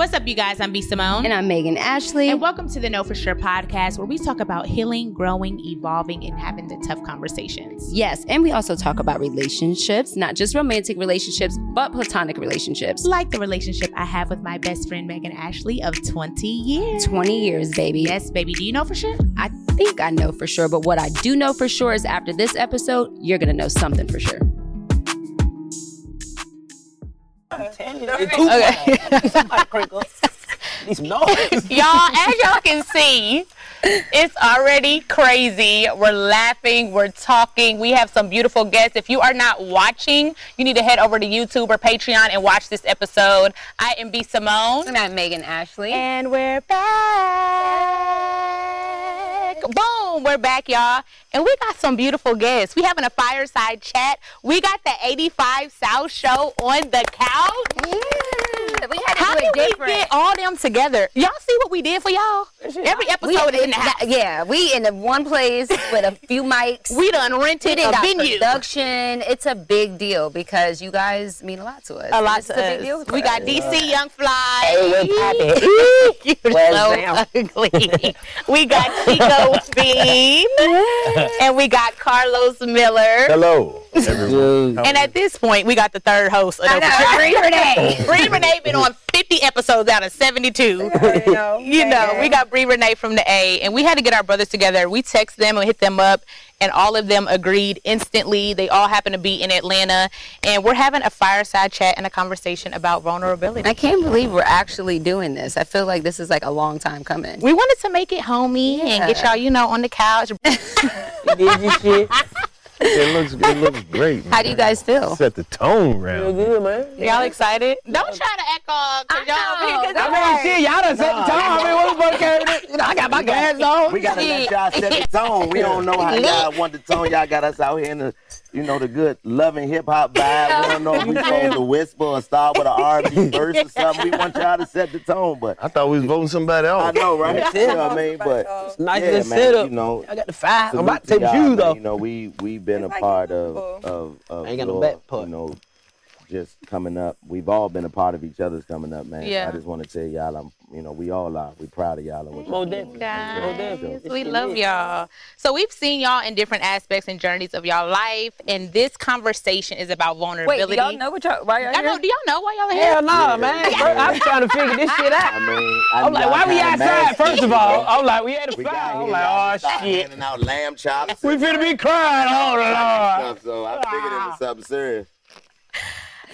What's up, you guys? I'm B. Simone. And I'm Megan Ashley. And welcome to the Know For Sure podcast, where we talk about healing, growing, evolving, and having the tough conversations. Yes. And we also talk about relationships, not just romantic relationships, but platonic relationships. Like the relationship I have with my best friend, Megan Ashley, of 20 years. 20 years, baby. Yes, baby. Do you know for sure? I think I know for sure. But what I do know for sure is after this episode, you're going to know something for sure. Okay. These noise. y'all, as y'all can see, it's already crazy. We're laughing, we're talking. We have some beautiful guests. If you are not watching, you need to head over to YouTube or Patreon and watch this episode. I am B Simone. And I'm Megan Ashley. And we're back. Boom, we're back, y'all. And we got some beautiful guests. We having a fireside chat. We got the 85 South show on the couch. Yeah, we had to How do did it we different. get all them together? Y'all see what we did for y'all? Every episode is in the house. Yeah, we in the one place with a few mics. We done We rented did a got venue. production. It's a big deal because you guys mean a lot to us. A lot It's to a big us. deal for We got us. DC Young Fly. Hey, what's You're Well, so ugly. we got Chico Bean. and we got Karlos Miller. Hello, everyone. And at this point, we got the third host of I know, Bree Renee. Bree Renee been on 50 episodes out of 72. you know, we got Bree Renee from the A, and we had to get our brothers together. We text them and hit them up, and all of them agreed instantly. They all happen to be in Atlanta, and we're having a fireside chat and a conversation about vulnerability. I can't believe we're actually doing this. I feel like this is like a long time coming. we wanted to make it homey and get y'all, you know, on the couch. Did your. It looks it looks great. Man. How do you guys feel? Set the tone Feel good, man. Y'all excited? Don't try to I mean, shit, y'all done set the tone. I mean, what the fuck carried it? You know, I got my glasses on. We gotta let y'all set the tone. We don't know how y'all want the tone. Y'all got us out here in the, you know, the good loving hip hop vibe. We don't know if we supposed to whisper or start with an R&B verse or something. We want y'all to set the tone, but I thought we was voting somebody off. I know, right? You know what I mean? But It's nice yeah, to sit up. you know. I got the five. I'm about to take man. off. You know, we we been a part of of of Ain't got no back part. you know, just coming up. We've all been a part of each other's coming up, man. Yeah. I just want to tell y'all, I'm, you know, we all are. We proud of y'all and what More y'all doing. Guys, we love y'all. So we've seen y'all in different aspects and journeys of y'all life, and this conversation is about Wait, vulnerability. do y'all know what y'all, why y'all I know. here? Do y'all know why y'all are here? Hell no, man. Bro, I'm trying to figure this shit I out. mean, I I'm like, y'all why we outside, nasty, first of all? I'm like, we had a We fire. I'm like, oh, start shit. handing out lamb chops. We finna be crying. Oh, Lord. stuff, so I figured it was ah. something serious.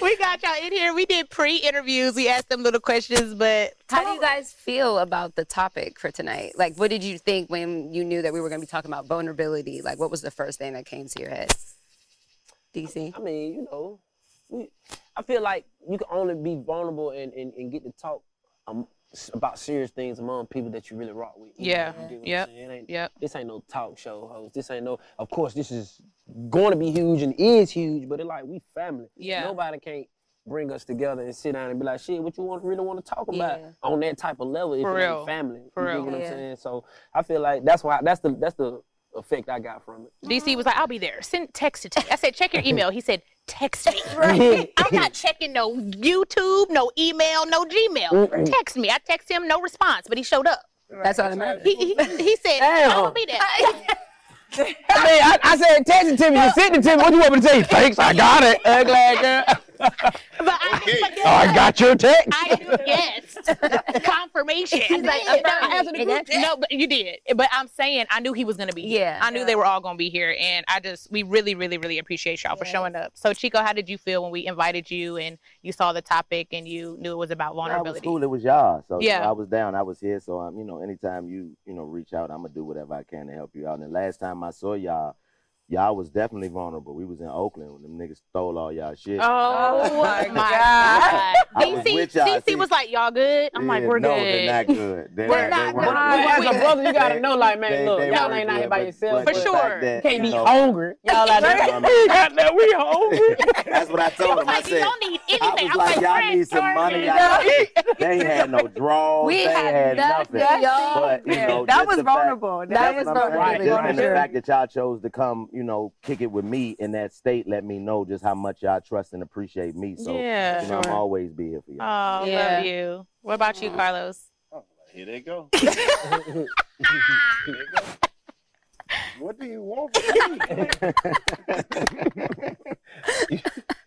We got y'all in here. We did pre-interviews. We asked them little questions, but How do you guys feel about the topic for tonight? Like, what did you think when you knew that we were going to be talking about vulnerability? Like, what was the first thing that came to your head? DC? I mean, you know, we, I feel like you can only be vulnerable and, and, and get to talk um, about serious things among people that you really rock with. You Yeah. know, you dig Yep. saying? It ain't- Yep. This ain't no talk show host. This ain't no. Of course, this is going to be huge and is huge, but it like we family. Yeah. Nobody can't bring us together and sit down and be like, shit, what you want really want to talk about Yeah. on that type of level if For it real. family. For you dig real. what I'm saying? So I feel like that's why that's the that's the effect I got from it. DC was like, "I'll be there. Send text to me." I said, "Check your email." He said, "Text me." I'm not checking no YouTube, no email, no Gmail. Text me. I text him, no response, but he showed up. That's all that matters. He he, he said, Damn. "I'll be there." I mean, I, I said text it to me, you sent it to me. What do you want me to say? Thanks, I got it. Ugly girl. But I, but Oh, I got your text. I knew, yes, confirmation. He's like, I'm not- I answered the and group No, but you did. But I'm saying I knew he was gonna be. here. Yeah. I knew they were all gonna be here, and I just we really, really, really appreciate y'all for showing up. So Chico, how did you feel when we invited you and you saw the topic and you knew it was about Yeah, I was vulnerability? cool. It was y'all. So you know, Yeah. I was down. I was here. So um, you know, anytime you you know reach out, I'm gonna do whatever I can to help you out. And the last time I saw y'all, y'all was definitely vulnerable. We was in Oakland when them niggas stole all y'all shit. Oh, my my I God! was DC, with y'all, DC was like, "Y'all good?" I'm like, "We're no, good." they're not good. They're We're not, not good. weren't As a brother, you gotta They- know, like, man, they- look, they y'all weren't ain't out here by yourself. but For sure. that, Can't be know, hungry. Y'all out there. Um, Goddamn, we hungry. That's what I told them. I Like, you said, don't need I anything. was I'm like, like, y'all need some money. They ain't had no draws. We they had had nothing. nothing. But you know, That was vulnerable. That was what I'm vulnerable, Just the fact that y'all chose to come, you know, kick it with me in that state, let me know just how much y'all trust and appreciate me. So Yeah. you know, I'm always be here for you. Oh, Yeah. love you. What about you, mm-hmm. Karlos? Here they go. What do you want from me?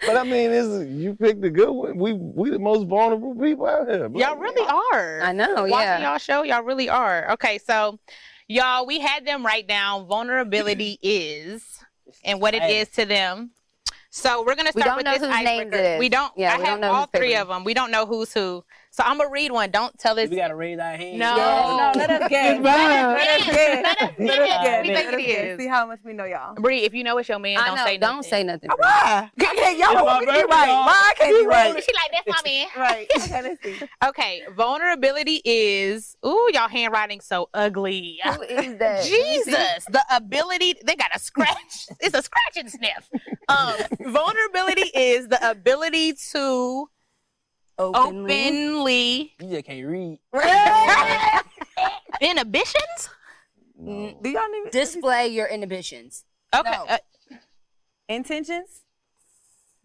but I mean, this you picked a good one. We we the most vulnerable people out here. Y'all really are. I know, Watching yeah. y'all show, y'all really are. Okay, so y'all, we had them write down vulnerability is and what it is to them. So we're gonna We start don't with know this whose names icebreaker. it is. We don't. Yeah, I we have don't know all three picking. of them. We don't know who's who. So I'm gonna read one. Don't tell us. We gotta raise our hands. No. No, let us guess. Let us Let us guess. guess. Let us guess. guess. We Let think us guess. is. See how much we know y'all. Bree, if you know it's your man, I don't know. say nothing. don't nothing. say nothing. Why? Okay, y'all It's want my me to be right. Why I can't be right? She like that's my man. Right. Okay, let's see. Okay, vulnerability is ooh, y'all handwriting so ugly. Who is that? Jesus, the ability they got a scratch. it's a scratch and sniff. Um, vulnerability is the ability to openly, You just can't read. inhibitions. No. Do y'all need Display your inhibitions. Okay, No. uh, intentions?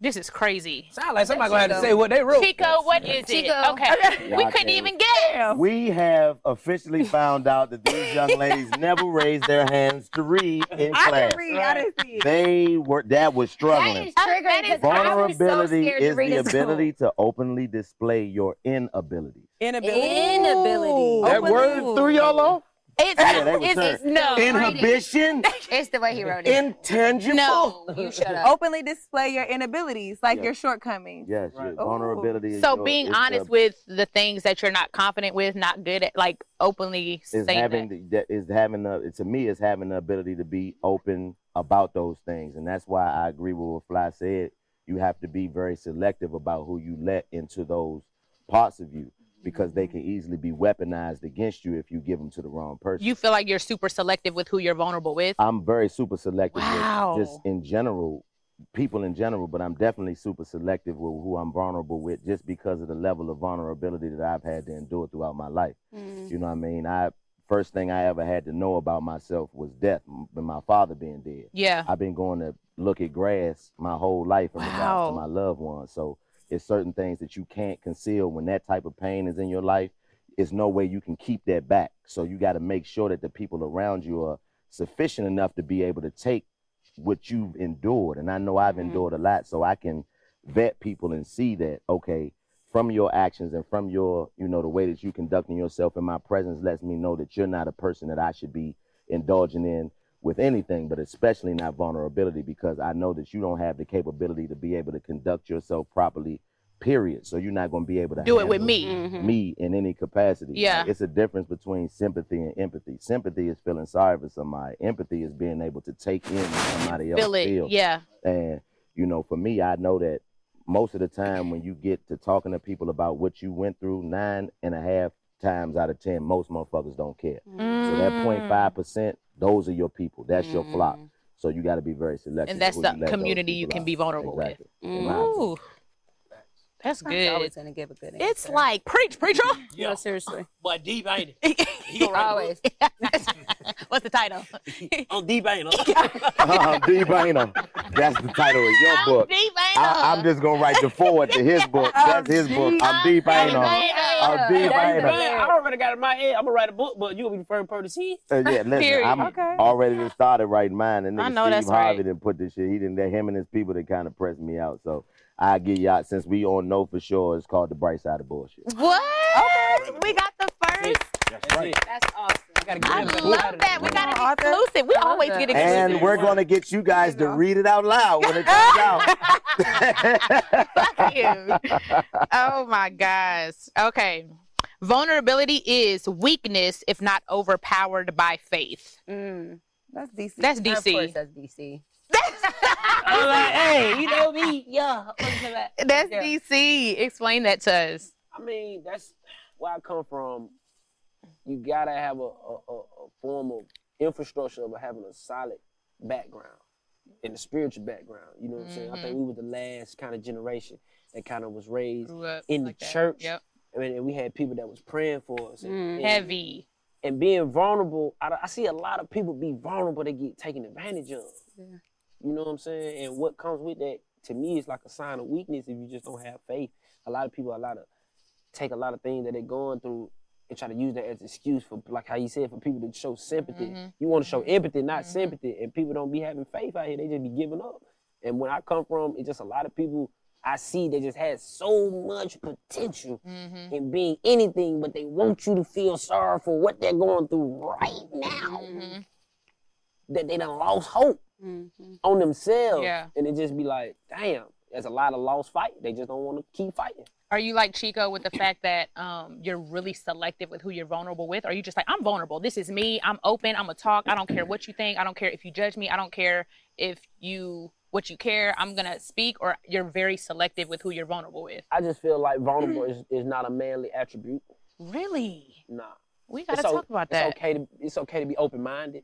This is crazy. Sound like somebody gonna have to say what they wrote. Chico, what is Chico. it? Okay, we Y'all couldn't even get. We have officially found out that these young ladies never raised their hands to read in I class. can read. I didn't see it. They were that was struggling. triggering that is- because I so Vulnerability is the in school. ability to openly display your inabilities. Inability. Inability. That word threw y'all off. It's, Yeah, they were it's, turned. it's no. Inhibition, It's the way he wrote it. intangible. No. you shut up. Openly display your inabilities, like Yeah. your shortcomings. Yes, your vulnerability. So your- being honest the- with the things that you're not confident with, not good at, like openly is saying having that. the, that is having the to me is having the ability to be open about those things, and that's why I agree with what Fly said. You have to be very selective about who you let into those parts of you because they can easily be weaponized against you if you give them to the wrong person. You feel like you're super selective with who you're vulnerable with. I'm very super selective Wow. with just in general, people in general, but I'm definitely super selective with who I'm vulnerable with just because of the level of vulnerability that I've had to endure throughout my life. Mm. You know what I mean? I first thing I ever had to know about myself was death, m- my father being dead. Yeah. I've been going to look at grass my whole life in regards Wow. to my loved ones. So it's certain things that you can't conceal when that type of pain is in your life. It's no way you can keep that back. So you got to make sure that the people around you are sufficient enough to be able to take what you've endured. And I know I've Mhm. endured a lot, so I can vet people and see that okay, from your actions and from your, you know, the way that you conducting yourself in my presence lets me know that you're not a person that I should be indulging in with anything, but especially not vulnerability, because I know that you don't have the capability to be able to conduct yourself properly. Period. So you're not going to be able to Do it with handle me. Mhm. me in any capacity. Yeah. It's a difference between sympathy and empathy. Sympathy is feeling sorry for somebody. Empathy is being able to take in somebody else Feel it. feels. Yeah. And you know, for me, I know that most of the time when you get to talking to people about what you went through, nine and a half times out of ten, most motherfuckers don't care. So that Mm. 0.5 percent, those are your people. That's your flock. Mm. So you got to be very selective. And that's the you community you can be vulnerable with. exactly. Mm. In my opinion. Ooh. That's He's good. always gonna give a good answer. It's like preach, preacher. no, seriously. But deep ain't it? He gonna write Always. What's the title? on deep ain't it? I'm deep ain't I? That's the title of your book. Deep ain't I, I'm just gonna write the forward to his book. That's his book. I'm deep ain't I? I'm deep ain't I? Already got it in my head. I'm gonna write a book, but you gonna be the first person to see it. Uh, yeah, listen, Period. I'm Okay. already started writing mine, and I nigga know Steve that's Harvey right. didn't put this shit. He didn't. That him and his people that kind of pressed me out. So I get y'all since we all know for sure it's called the bright side of bullshit. What? Okay. We got the first. That's right. That's awesome. I gotta get I it. love that. We got Author? an exclusive. We always get exclusive. And we're gonna get you guys to read it out loud when it comes out. Fuck you. Oh my gosh. Okay. Vulnerability is weakness if not overpowered by faith. Mm. That's decent. That's Of course, DC. that's DC. I'm like, hey, you know me? Yeah. listen to that. That's Yeah. DC. Explain that to us. I mean, that's where I come from. You gotta have a, a, a, a form of infrastructure of having a solid background in the spiritual background. You know what I'm saying? I think we were the last kind of generation that kind of was raised in the that. church. Yep. I mean, and we had people that was praying for us. And, Mm. and- Heavy. And being vulnerable, I, I see a lot of people be vulnerable, they get taken advantage of. Yeah. You know what I'm saying? And what comes with that, to me, is like a sign of weakness if you just don't have faith. A lot of people, a lot of take a lot of things that they're going through and try to use that as excuse for, like how you said, for people to show sympathy. Mm-hmm. You want to show empathy, not mm-hmm. sympathy. And people don't be having faith out here; they just be giving up. And when I come from, it's just a lot of people I see they just had so much potential mm-hmm. in being anything, but they want you to feel sorry for what they're going through right now. That they done lost hope Mm-hmm. on themselves. Yeah. And it just be like, damn, there's a lot of lost fight. They just don't want to keep fighting. Are you like Chico with the fact that um, you're really selective with who you're vulnerable with? Or are you just like, I'm vulnerable. This is me. I'm open. I'm going to talk. I don't care what you think. I don't care if you judge me. I don't care if you, what you care. I'm going to speak. Or you're very selective with who you're vulnerable with. I just feel like vulnerable is, is not a manly attribute. Really? Nah. We got to It's o- talk about that. It's okay to it's okay to be open minded,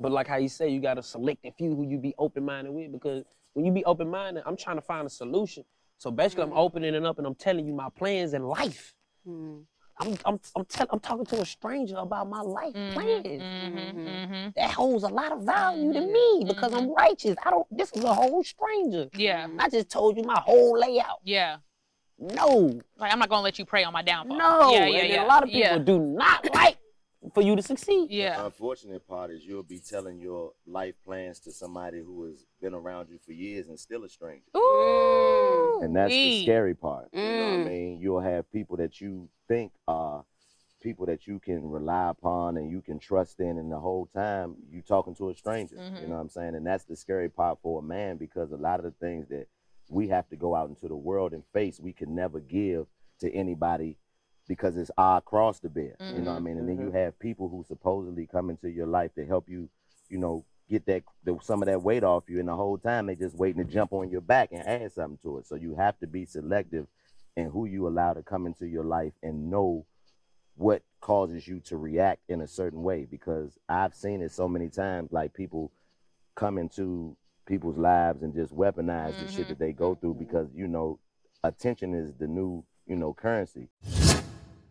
but like how you say, you gotta select a few who you be open minded with because when you be open minded, I'm trying to find a solution. So basically, Mm. I'm opening it up and I'm telling you my plans in life. Mm. I'm I'm I'm, tell, I'm talking to a stranger about my life Mm-hmm, plans. That holds a lot of value to me because I'm righteous. I don't. This is a whole stranger. Yeah. I just told you my whole layout. Yeah. No, Like, I'm not going to let you pray on my downfall. no. Yeah, yeah, and yeah. a lot of people yeah. do not like for you to succeed. Yeah. The Unfortunate part is you'll be telling your life plans to somebody who has been around you for years and still a stranger. Ooh. And that's the scary part. You know what I Mm. mean? You'll have people that you think are people that you can rely upon and you can trust in and the whole time you talking to a stranger. Mhm. You know what I'm saying? And that's the scary part for a man because a lot of the things that we have to go out into the world and face, we can never give to anybody because it's our cross to bear. You know what I mm-hmm. mean? And then you mm-hmm. have people who supposedly come into your life to help you, you know, get that the, some of that weight off you, and the whole time they just waiting to jump on your back and add something to it. So you have to be selective in who you allow to come into your life and know what causes you to react in a certain way because I've seen it so many times like people come into people's lives and just weaponize the shit mm-hmm. that they go through because you know attention is the new you know currency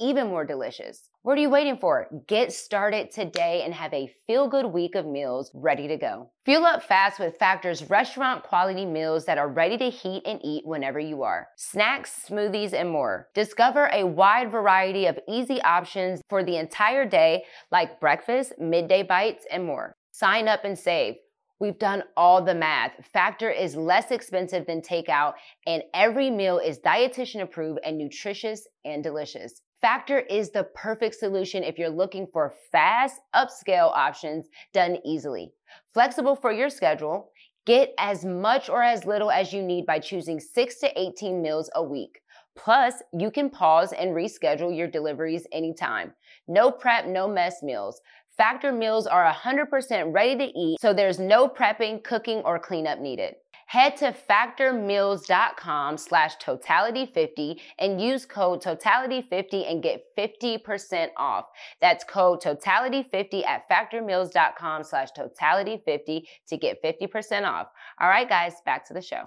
even more delicious. What are you waiting for? Get started today and have a feel good week of meals ready to go. Fuel up fast with Factor's restaurant quality meals that are ready to heat and eat whenever you are. Snacks, smoothies, and more. Discover a wide variety of easy options for the entire day, like breakfast, midday bites, and more. Sign up and save. We've done all the math. Factor is less expensive than takeout, and every meal is dietitian approved and nutritious and delicious. Factor is the perfect solution if you're looking for fast, upscale options done easily. Flexible for your schedule, get as much or as little as you need by choosing 6 to 18 meals a week. Plus, you can pause and reschedule your deliveries anytime. No prep, no mess meals. Factor meals are 100% ready to eat, so there's no prepping, cooking, or cleanup needed. Head to factormeals.com slash totality50 and use code totality50 and get 50% off. That's code totality50 at factormeals.com slash totality50 to get 50% off. All right, guys, back to the show.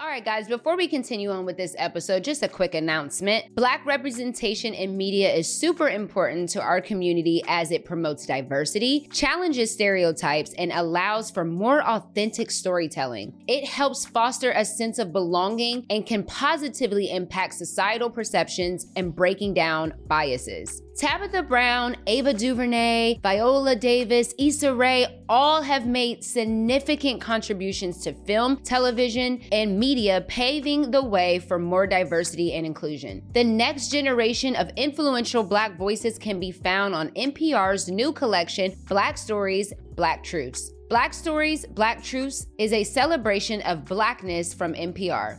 All right, guys, before we continue on with this episode, just a quick announcement. Black representation in media is super important to our community as it promotes diversity, challenges stereotypes, and allows for more authentic storytelling. It helps foster a sense of belonging and can positively impact societal perceptions and breaking down biases. Tabitha Brown, Ava DuVernay, Viola Davis, Issa Rae all have made significant contributions to film, television, and media, paving the way for more diversity and inclusion. The next generation of influential Black voices can be found on NPR's new collection, Black Stories, Black Truths. Black Stories, Black Truths is a celebration of blackness from NPR.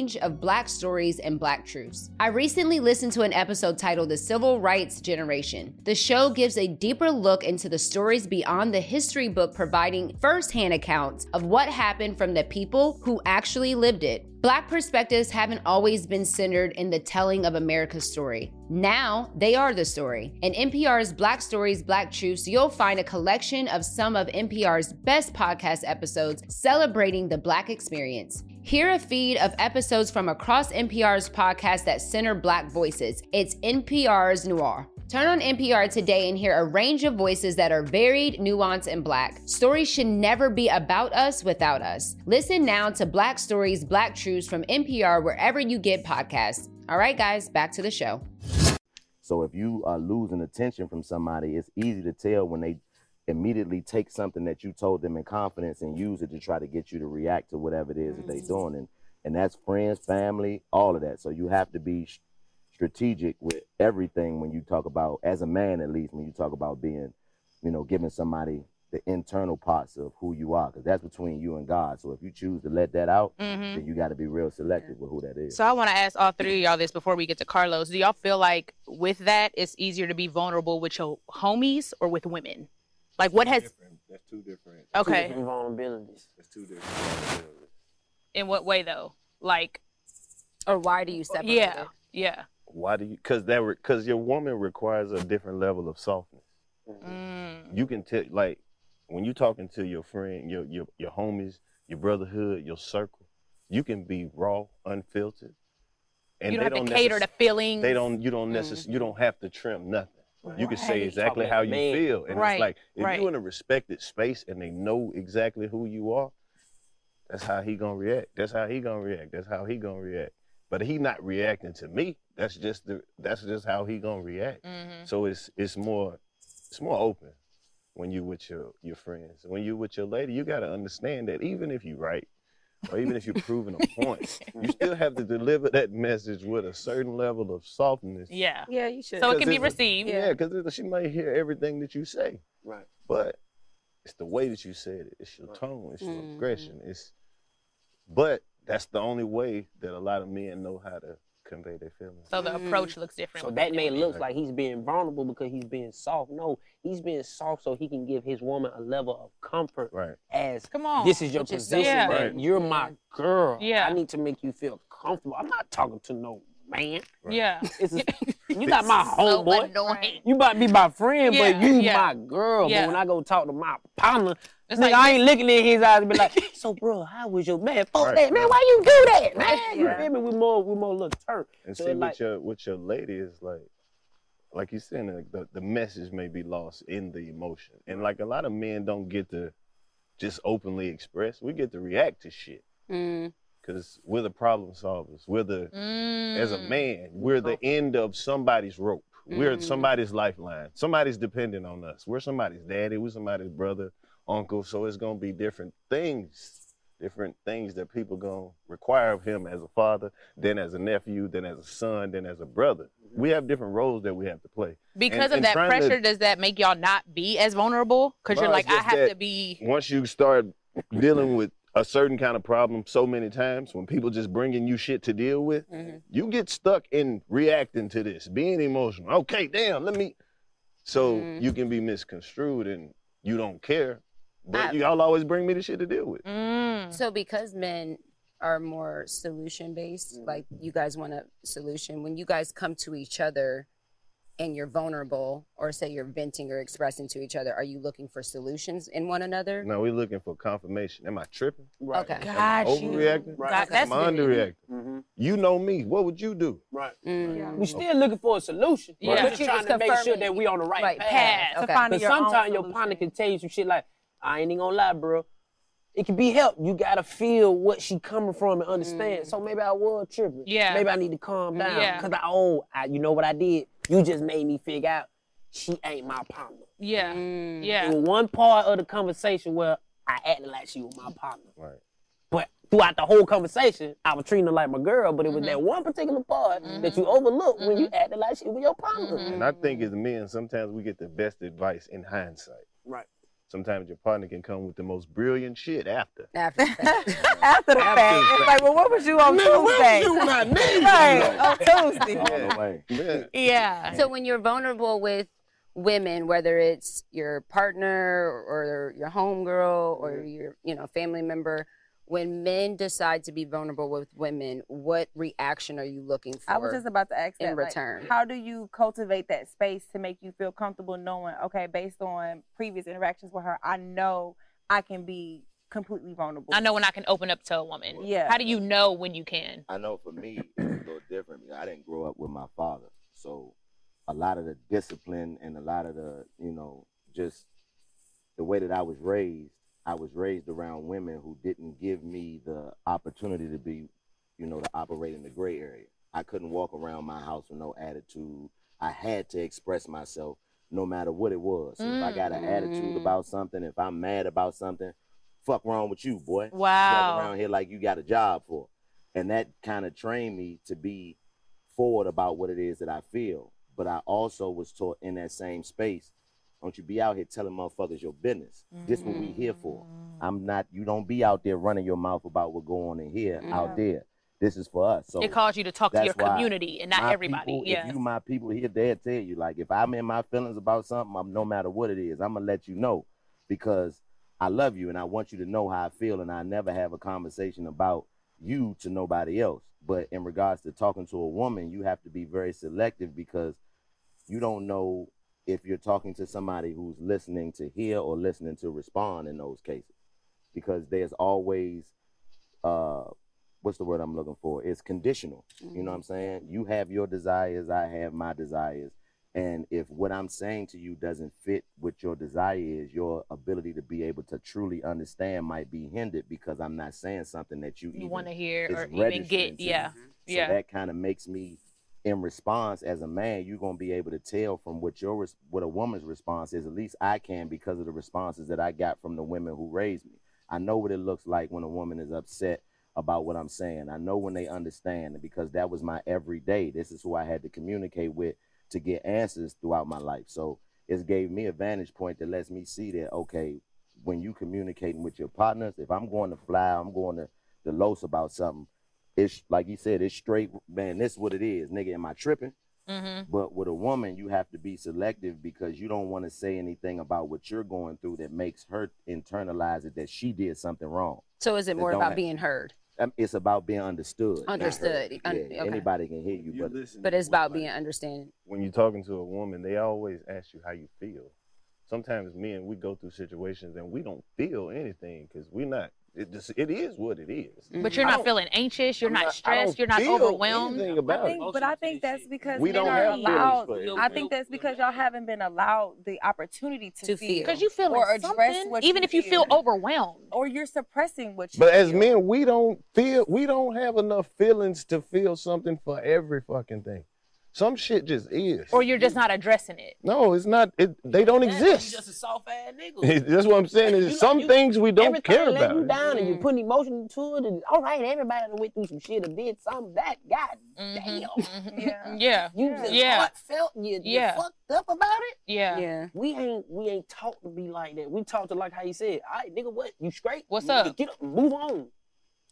range of Black stories and Black truths. I recently listened to an episode titled The Civil Rights Generation. The show gives a deeper look into the stories beyond the history book, providing firsthand accounts of what happened from the people who actually lived it. Black perspectives haven't always been centered in the telling of America's story. Now they are the story. In NPR's Black Stories, Black Truths, you'll find a collection of some of NPR's best podcast episodes celebrating the Black experience. Hear a feed of episodes from across NPR's podcast that center Black voices. It's NPR's Noir. Turn on NPR today and hear a range of voices that are varied, nuanced, and black. Stories should never be about us without us. Listen now to Black Stories, Black Truths from NPR wherever you get podcasts. All right, guys, back to the show. So if you are losing attention from somebody, it's easy to tell when they immediately take something that you told them in confidence and use it to try to get you to react to whatever it is that they're doing. And and that's friends, family, all of that. So you have to be sh- strategic with everything when you talk about, as a man at least, when you talk about being, you know, giving somebody the internal parts of who you are, because that's between you and God. So if you choose to let that out, Mhm. then you got to be real selective with who that is. So I want to ask all three of y'all this before we get to Karlos. Do y'all feel like with that it's easier to be vulnerable with your homies or with women? Like what has That's two different. okay? Two different vulnerabilities. That's two different. In what way though? Like Or why do you separate yeah, it? yeah. Why do you? Because that because your woman requires a different level of softness. Mm. You can tell like when you're talking to your friend, your your your homies, your brotherhood, your circle. You can be raw, unfiltered, and you don't they have to don't cater necess- to feelings. They don't. You don't necess- You don't have to trim nothing. You can say exactly how you man. feel, and Right, it's like if right. you in a respected space and they know exactly who you are, that's how he gonna react. That's how he gonna react. That's how he gonna react. But he not reacting to me. That's just the. That's just how he gonna react. Mhm. So it's it's more it's more open when you with your your friends. When you with your lady, you gotta understand that even if you right, or even if you're proving a point, you still have to deliver that message with a certain level of softness. Yeah. Yeah, you should. So it can be it's a- received. Yeah, because she might hear everything that you say, Right. but it's the way that you said it. It's your tone. It's your Mhm. aggression. It's but that's the only way that a lot of men know how to convey their feelings. So the approach mm-hmm. looks different. So that men may and look like he's being vulnerable because he's being soft. No, he's being soft so he can give his woman a level of comfort Right. as Come on. this is your Which is position. Yeah. Right. You're my girl. Yeah. I need to make you feel comfortable. I'm not talking to no man. Yeah. It's a, you not my So homeboy. annoying. You might be my friend, Yeah, but you yeah. my girl. Yeah. But when I go talk to my partner, It's nigga, like I ain't looking in his eyes and be like, so bro, how was your man? Fuck Right, that, man. right. Why you do that, man? You Yeah. feel me? We more, we more little turf. And So see it with like- your with your lady is like like you said, like the, the message may be lost in the emotion. And like a lot of men don't get to just openly express. We get to react to shit. Mm. Cause we're the problem solvers. We're the as a Mm. man, we're the end of somebody's rope. We're Mm. somebody's lifeline. Somebody's dependent on us. We're somebody's daddy. We're somebody's brother, uncle. So it's gonna be different things, different things that people gonna require of him as a father, then as a nephew, then as a son, then as a brother. We have different roles that we have to play. Because and- of and that trying to- pressure, does that make y'all not be as vulnerable? Because you're like, I have to be. Once you start dealing with a certain kind of problem so many times, when people just bringing you shit to deal with, Mhm. you get stuck in reacting to this, being emotional. Okay, damn, let me. So Mhm. you can be misconstrued and you don't care, but I- y'all always bring me the shit to deal with. Mm. So because men are more solution based, Mm. like you guys want a solution, when you guys come to each other and you're vulnerable or say you're venting or expressing to each other, are you looking for solutions in one another? No, we're looking for confirmation. Am I tripping? Right. Okay. Got you. Overreacting? Right. Got- That's Am I underreacting? Mm-hmm. You know me. What would you do? Right. Mm. We still looking for a solution. Yeah. We're But just you're trying just to make sure that we're on the right, Right path. path. To Okay. find Because sometimes your partner can tell you some shit like, I ain't even gonna lie, bro. It can be helped. You gotta feel what she coming from and understand. So maybe I was tripping. Yeah. Maybe I need to calm down. Yeah. Cause I oh, I, you know what I did? You just made me figure out she ain't my partner. Yeah. Mm. Yeah. In one part of the conversation where I acted like she was my partner. Right. But throughout the whole conversation, I was treating her like my girl, but it Mm-hmm. was that one particular part that you overlooked when you acted like she was your partner. And I think as men, sometimes we get the best advice in hindsight. Right. Sometimes your partner can come with the most brilliant shit after. After that. After the fact, it's like, well, what was you on Tuesday? right, on Tuesday. All the way. Yeah. Yeah. So when you're vulnerable with women, whether it's your partner or your homegirl or mm-hmm. your you know family member, when men decide to be vulnerable with women, what reaction are you looking for? I was just about to ask in that. like, return. how do you cultivate that space to make you feel comfortable knowing, okay, based on previous interactions with her, I know I can be completely vulnerable. I know when I can open up to a woman. Yeah. How do you know when you can? I know for me, it's a little different. because I didn't grow up with my father. So a lot of the discipline and a lot of the, you know, just the way that I was raised, I was raised around women who didn't give me the opportunity to be, you know, to operate in the gray area. I couldn't walk around my house with no attitude. I had to express myself no matter what it was. So if I got an attitude Mm. about something, if I'm mad about something, fuck wrong with you, boy. Wow. Walk around here like you got a job for. And that kind of trained me to be forward about what it is that I feel. But I also was taught in that same space, don't you be out here telling motherfuckers your business. This what we here for. Mm. I'm not you don't be out there running your mouth about what go on in here out there. This is for us. So it calls you to talk to your community and not everybody. people- yeah. If you my people here, they'll tell you like if I'm in my feelings about something, I'm no matter what it is, I'm gonna let you know because I love you and I want you to know how I feel, and I never have a conversation about you to nobody else. But in regards to talking to a woman, you have to be very selective because you don't know if you're talking to somebody who's listening to hear or listening to respond in those cases because there's always uh what's the word I'm looking for? It's conditional. You know what I'm saying? You have your desires, I have my desires. And if what I'm saying to you doesn't fit what your desire is, your ability to be able to truly understand might be hindered because I'm not saying something that you, you want to hear or even get yeah. So yeah that kind of makes me, in response as a man, you're gonna be able to tell from what your what a woman's response is. At least I can because of the responses that I got from the women who raised me. I know what it looks like when a woman is upset about what I'm saying. I know when they understand because that was my everyday. This is who I had to communicate with to get answers throughout my life. So it gave me a vantage point that lets me see that okay, when you communicating with your partners, if I'm going to fly, I'm going to the Los about something. It's like you said, it's straight man. This is what it is, nigga. Am I tripping? mm-hmm. But with a woman, you have to be selective because you don't want to say anything about what you're going through that makes her internalize it that she did something wrong. So is it more about have- being heard? Um, It's about being understood. not heard. Understood. Yeah, okay. anybody can hear you, You but But it's about being understanding. when you're talking to a woman, they always ask you how you feel. Sometimes men, we go through situations and we don't feel anything because we're not. It just it is what it is. Mm-hmm. but you're not feeling anxious you're not don't stressed you're not overwhelmed anything I think, but I think that's because We don't are have allowed. I think that's because y'all haven't been allowed the opportunity to, To feel. because you feel or address what even you if you feel overwhelmed or you're suppressing what you. But as men, we don't feel. We don't have enough feelings to feel something for every fucking thing. Some shit just is. or you're just not addressing it no, it's not. It, they don't You exist. just a soft ass nigga. That's what I'm saying. Is You know, some you- things we don't Everything care letting about. you down and you mm. putting emotion into it. And, all right, everybody done went through some shit or did some That mm-hmm, god damn. Mm-hmm. Yeah. yeah You just Yeah. heartfelt. You, you Yeah. fucked up about it. yeah Yeah. We ain't we ain't taught to be like that. We taught to like how you said, all right, nigga, what? You straight? What's Nigga, up? Get up move on.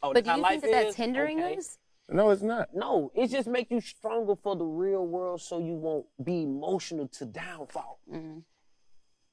Oh, But that's do you think that that's hindering Okay. us? No, it's not. No, it just make you stronger for the real world so you won't be emotional to downfall. Mhm.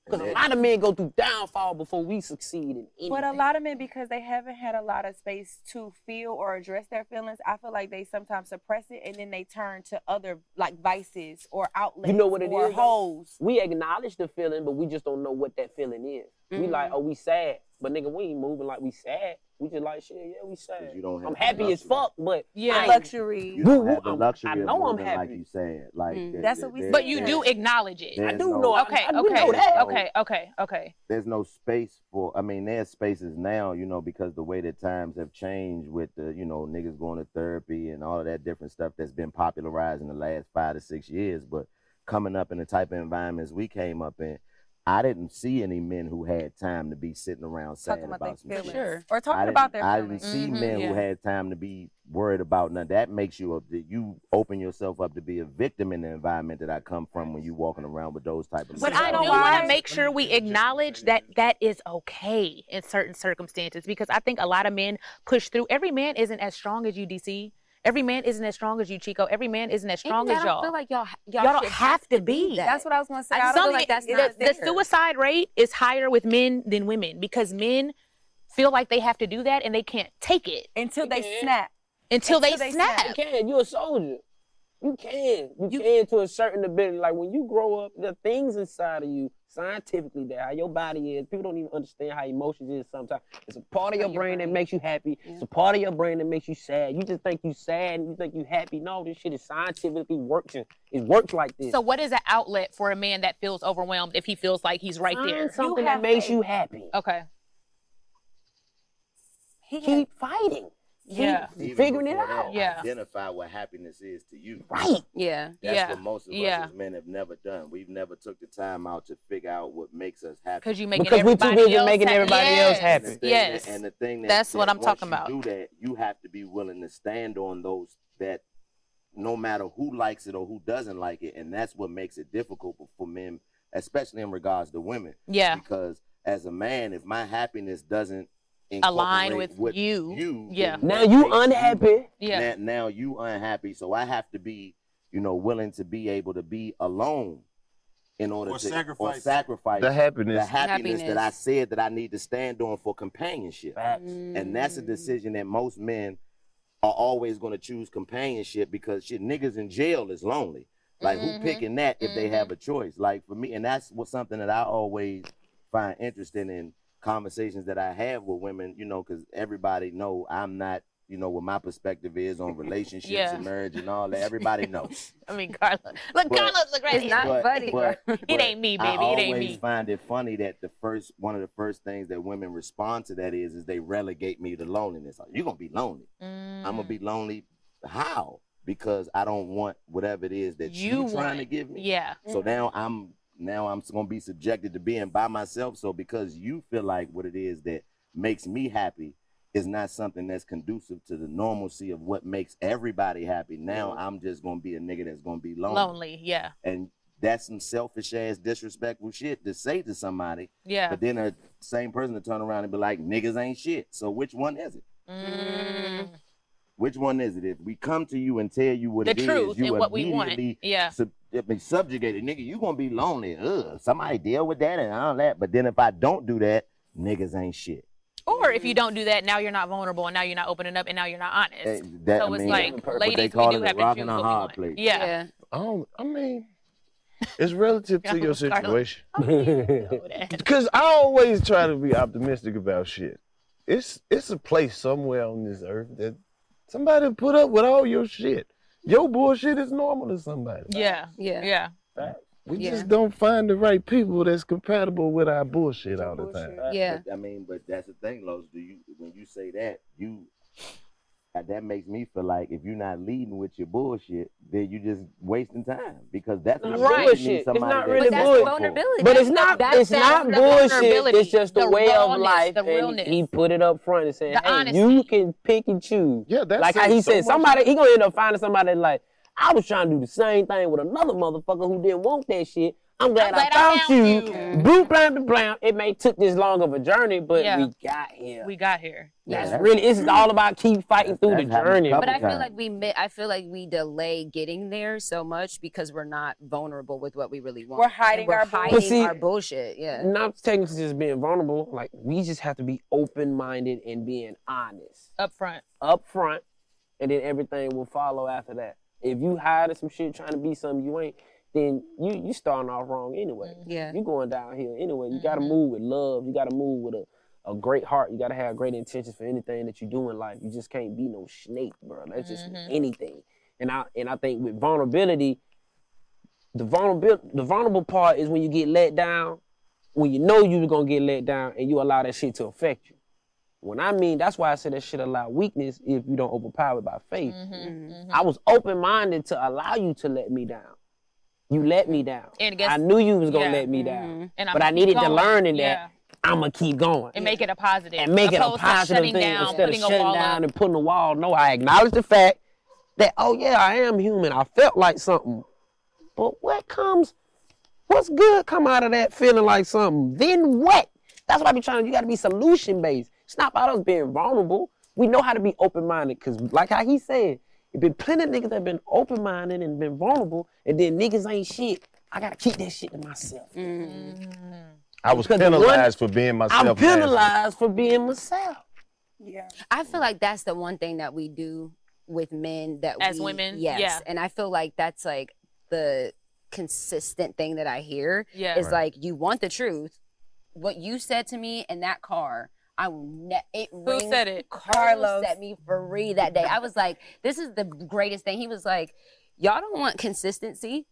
Because a lot of men go through downfall before we succeed in anything. But a lot of men, because they haven't had a lot of space to feel or address their feelings, I feel like they sometimes suppress it and then they turn to other like vices or outlets. You know what it or is. Holes. we acknowledge the feeling, but we just don't know what that feeling is. We like, oh, we sad, but nigga, we ain't moving like we sad. We just like shit. Yeah, we sad. you don't have I'm the happy as fuck, but Yeah. I luxury. You don't have the I'm- luxury I of know I'm happy. like happy. you said. Like Mm. there- That's there- what we there- But you there's- do acknowledge it. I do no- know. I- Okay, I, do know okay, that. okay, okay, okay. there's no space for i mean there's spaces now you know because the way that times have changed with the you know niggas going to therapy and all of that different stuff that's been popularized in the last five to six years but coming up in the type of environments we came up in i didn't see any men who had time to be sitting around sad Talking about, about some their shit. feelings. Sure. Or talking about didn't- their I feelings. didn't see Mhm, men yeah. who had time to be worried about none. That makes you a you open yourself up to be a victim in the environment that I come from when you walking around with those type of. But I do why? want to make sure we acknowledge that that is okay in certain circumstances because I think a lot of men push through. Every man isn't as strong as you, DC. Every man isn't as strong as you, Chico. Every man isn't as strong And as I y'all. I feel like y'all y'all, Y'all don't should have to be. that. That's what I was gonna say. I I don't feel feel like that's it's not the, the suicide rate is higher with men than women because men feel like they have to do that and they can't take it until they Yeah. snap. until, they, they snap. snap. You can. You're a soldier. You can. You, You- can to a certain ability. Like when you grow up, the things inside of you scientifically that how your body is. People don't even understand how emotions is sometimes. It's a part of your, your brain, that makes you happy. It's a part of your brain that makes you sad. You just think you sad and you think you happy. No, this shit is scientifically works and it works like this. So, what is an outlet for a man that feels overwhelmed if he feels like he's right Find there? something that makes faith. you happy. Okay. He had- Keep fighting. Yeah. Even figuring it before that, out. Yeah. Identify what happiness is to you. Right. Yeah. That's Yeah. what most of Yeah. us as men have never done. We've never took the time out to figure out what makes us happy. Because you making Because we too everybody busy else making happy. everybody else happy. And Yes. that- and the thing that, That's what I'm talking once about. Do that, you have to be willing to stand on those that no matter who likes it or who doesn't like it, and that's what makes it difficult for men, especially in regards to women. Yeah. Because as a man, if my happiness doesn't Align incorporate with you, you yeah. Now you makes unhappy. Yeah. now, now you unhappy. So I have to be, you know, willing to be able to be alone in order Or to or sacrifice. sacrifice The happiness. the happiness, that I said that I need to stand on for companionship. Facts. And that's a decision that most men are always going to choose companionship because shit, niggas in jail is lonely. Like Mhm. who picking that if they have a choice? Like for me, and that's what something that I always find interesting in conversations that I have with women. You know, because everybody know I'm not. You know what my perspective is on relationships Yeah. and marriage and all that. Everybody knows. I mean, Carla. Look, But- Carla, look right It's not But- funny, but- bro. It ain't me, I baby. It ain't always me. find it funny that the first one of the first things that women respond to that is is they relegate me to loneliness. You're gonna be lonely. Mm. I'm gonna be lonely. How? Because I don't want whatever it is that You you, trying want- to give me. Yeah. So now I'm now I'm gonna be subjected to being by myself. So because you feel like what it is that makes me happy is not something that's conducive to the normalcy of what makes everybody happy. Now I'm just gonna be a nigga that's gonna be lonely. Lonely. Yeah. And that's some selfish ass disrespectful shit to say to somebody. Yeah. But then a same person to turn around and be like, niggas ain't shit. So which one is it? Mm. Which one is it? If we come to you and tell you what The it is, truth you and what we want. Yeah. sub- it be subjugated. Nigga, you gonna be lonely. Ugh, somebody deal with that and all that. But then if I don't do that, niggas ain't shit. Or if you don't do that, now you're not vulnerable, and now you're not opening up, and now you're not honest. Eh, that- so I it's mean, like, ladies, they we do it have to rock choose and a hard want. place. Yeah. Yeah. I don't. I mean, it's relative to your situation. Because I always try to be optimistic about shit. It's it's a place somewhere on this earth that somebody put up with all your shit. Your bullshit is normal to somebody. Yeah. Yeah. Yeah. We Yeah. just don't find the right people that's compatible with our bullshit all the time. Yeah. But, I mean, but that's the thing, Los. Do you when you say that you that makes me feel like if you're not leading with your bullshit, then you're just wasting time because that's what Right. you Bullshit. need It's not really But that's bullshit. vulnerability. But it's not. that's- It's not the bullshit. It's just the, the way of life, the and he put it up front and said, The "Hey, honesty. you can pick and choose." Yeah, that's like how he so said, somebody he gonna end up finding somebody like I was trying to do the same thing with another motherfucker who didn't want that shit. I'm glad, glad I I found, found you. you. Boom, blam, blam, blam. It may took this long of a journey, but Yeah. we got here. We got here. Yeah, that's that's- really. It's all about keep fighting through the that's happened a journey. But I feel times. like we I feel like we delay getting there so much because we're not vulnerable with what we really want. We're hiding we're our hiding But see- our bullshit. Yeah. Not technically just being vulnerable. Like we just have to be open minded and being honest. Up front. up front, and then everything will follow after that. If you hide some shit trying to be something you ain't, then you you starting off wrong anyway. Yeah. You going downhill anyway. You gotta Mhm. move with love. You gotta move with a, a great heart. You gotta have great intentions for anything that you do in life. You just can't be no snake, bro. That's just Mhm. anything. And I and I think with vulnerability, the vulnerable the vulnerable part is when you get let down, when you know you're gonna get let down, and you allow that shit to affect you. When I mean, that's why I say that shit allow weakness if you don't overpower it by faith. Mm-hmm. I was open minded to allow you to let me down. You let me down. And guess- I knew you was gonna yeah. let me down, mm-hmm. And but I'ma I needed to learn in that. Yeah. I'm gonna keep going And make it a positive. and make it a positive thing down, instead of shutting down up. and putting a wall. No, I acknowledge the fact that oh yeah, I am human. I felt like something, but what comes? What's good come out of that feeling like something? Then what? That's what I be trying. You got to be solution based. It's not about us being vulnerable. We know how to be open minded because, like how he said, it been plenty of niggas that been open minded and been vulnerable, and then niggas ain't shit. I gotta keep that shit to myself. Mm-hmm. I was Because the one- penalized for being myself. I'm last penalized for being myself. Yeah. I feel like that's the one thing that we do with men that As we- women? yes, Yeah. and I feel like that's like the consistent thing that I hear Yeah. is like you want the truth. What you said to me in that car, I will ne- it Who said it? Karlos. set me free that day. I was like, this is the greatest thing. He was like, y'all don't want consistency.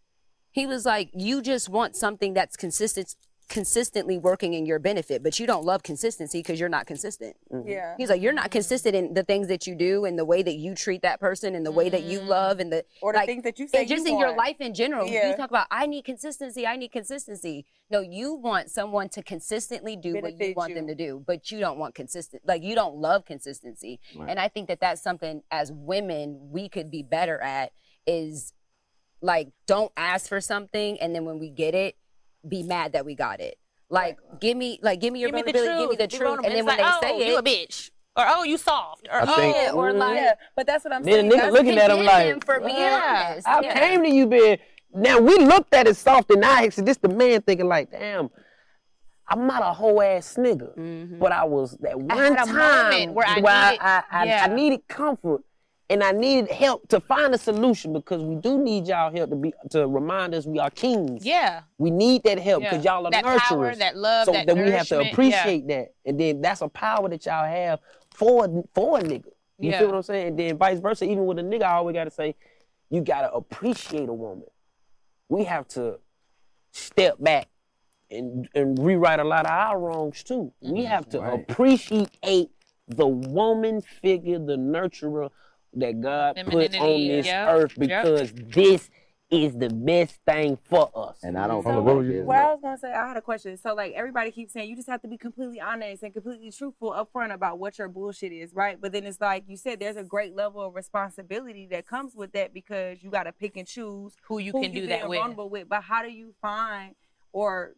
He was like, you just want something that's consistent consistently working in your benefit, but you don't love consistency because you're not consistent. Mm-hmm. Yeah. He's like, you're not mm-hmm. consistent in the things that you do and the way that you treat that person and the way that you mm-hmm. love and the Or the like, things that you say and just you in your life in general. Yeah. You talk about I need consistency, I need consistency. No, you want someone to consistently do what you want you. them to do, but you don't want consistent like you don't love consistency. And I think that that's something as women we could be better at is like don't ask for something and then when we get it, be mad that we got it. Like give me like give me your Give me the vulnerability, truth. give me the truth, and then It's when like, they oh, say you a bitch. Or oh, you soft. Or oh, Yeah, oh, or like Yeah, but that's what I'm Then saying. the nigga That's- looking at him like, them for being Yeah. honest. I Yeah. came to you, being now we looked at it soft and I said, this the man thinking like, damn, I'm not a whole ass nigga. Mm-hmm. But I was that one had a time where I needed- I, I, yeah. I needed comfort and I needed help to find a solution because we do need y'all help to be to remind us we are kings. Yeah. We need that help Yeah. because y'all are That nurturers. power, that love, so that we have to nourishment, yeah. appreciate that. And then that's a power that y'all have for for a nigga. You Yeah. feel what I'm saying? And then vice versa, even with a nigga, I always gotta say, you gotta appreciate a woman. We have to step back and, and rewrite a lot of our wrongs too. Mm-hmm. We have to appreciate the woman figure, the nurturer that God put on this yep, earth yep. because this is the best thing for us. And I don't So, feel what like you- this. Well, I was gonna say I had a question. So like everybody keeps saying you just have to be completely honest and completely truthful upfront about what your bullshit is, right? But then it's like you said, there's a great level of responsibility that comes with that because you got to pick and choose Who you can do you're that with. vulnerable with. But how do you find or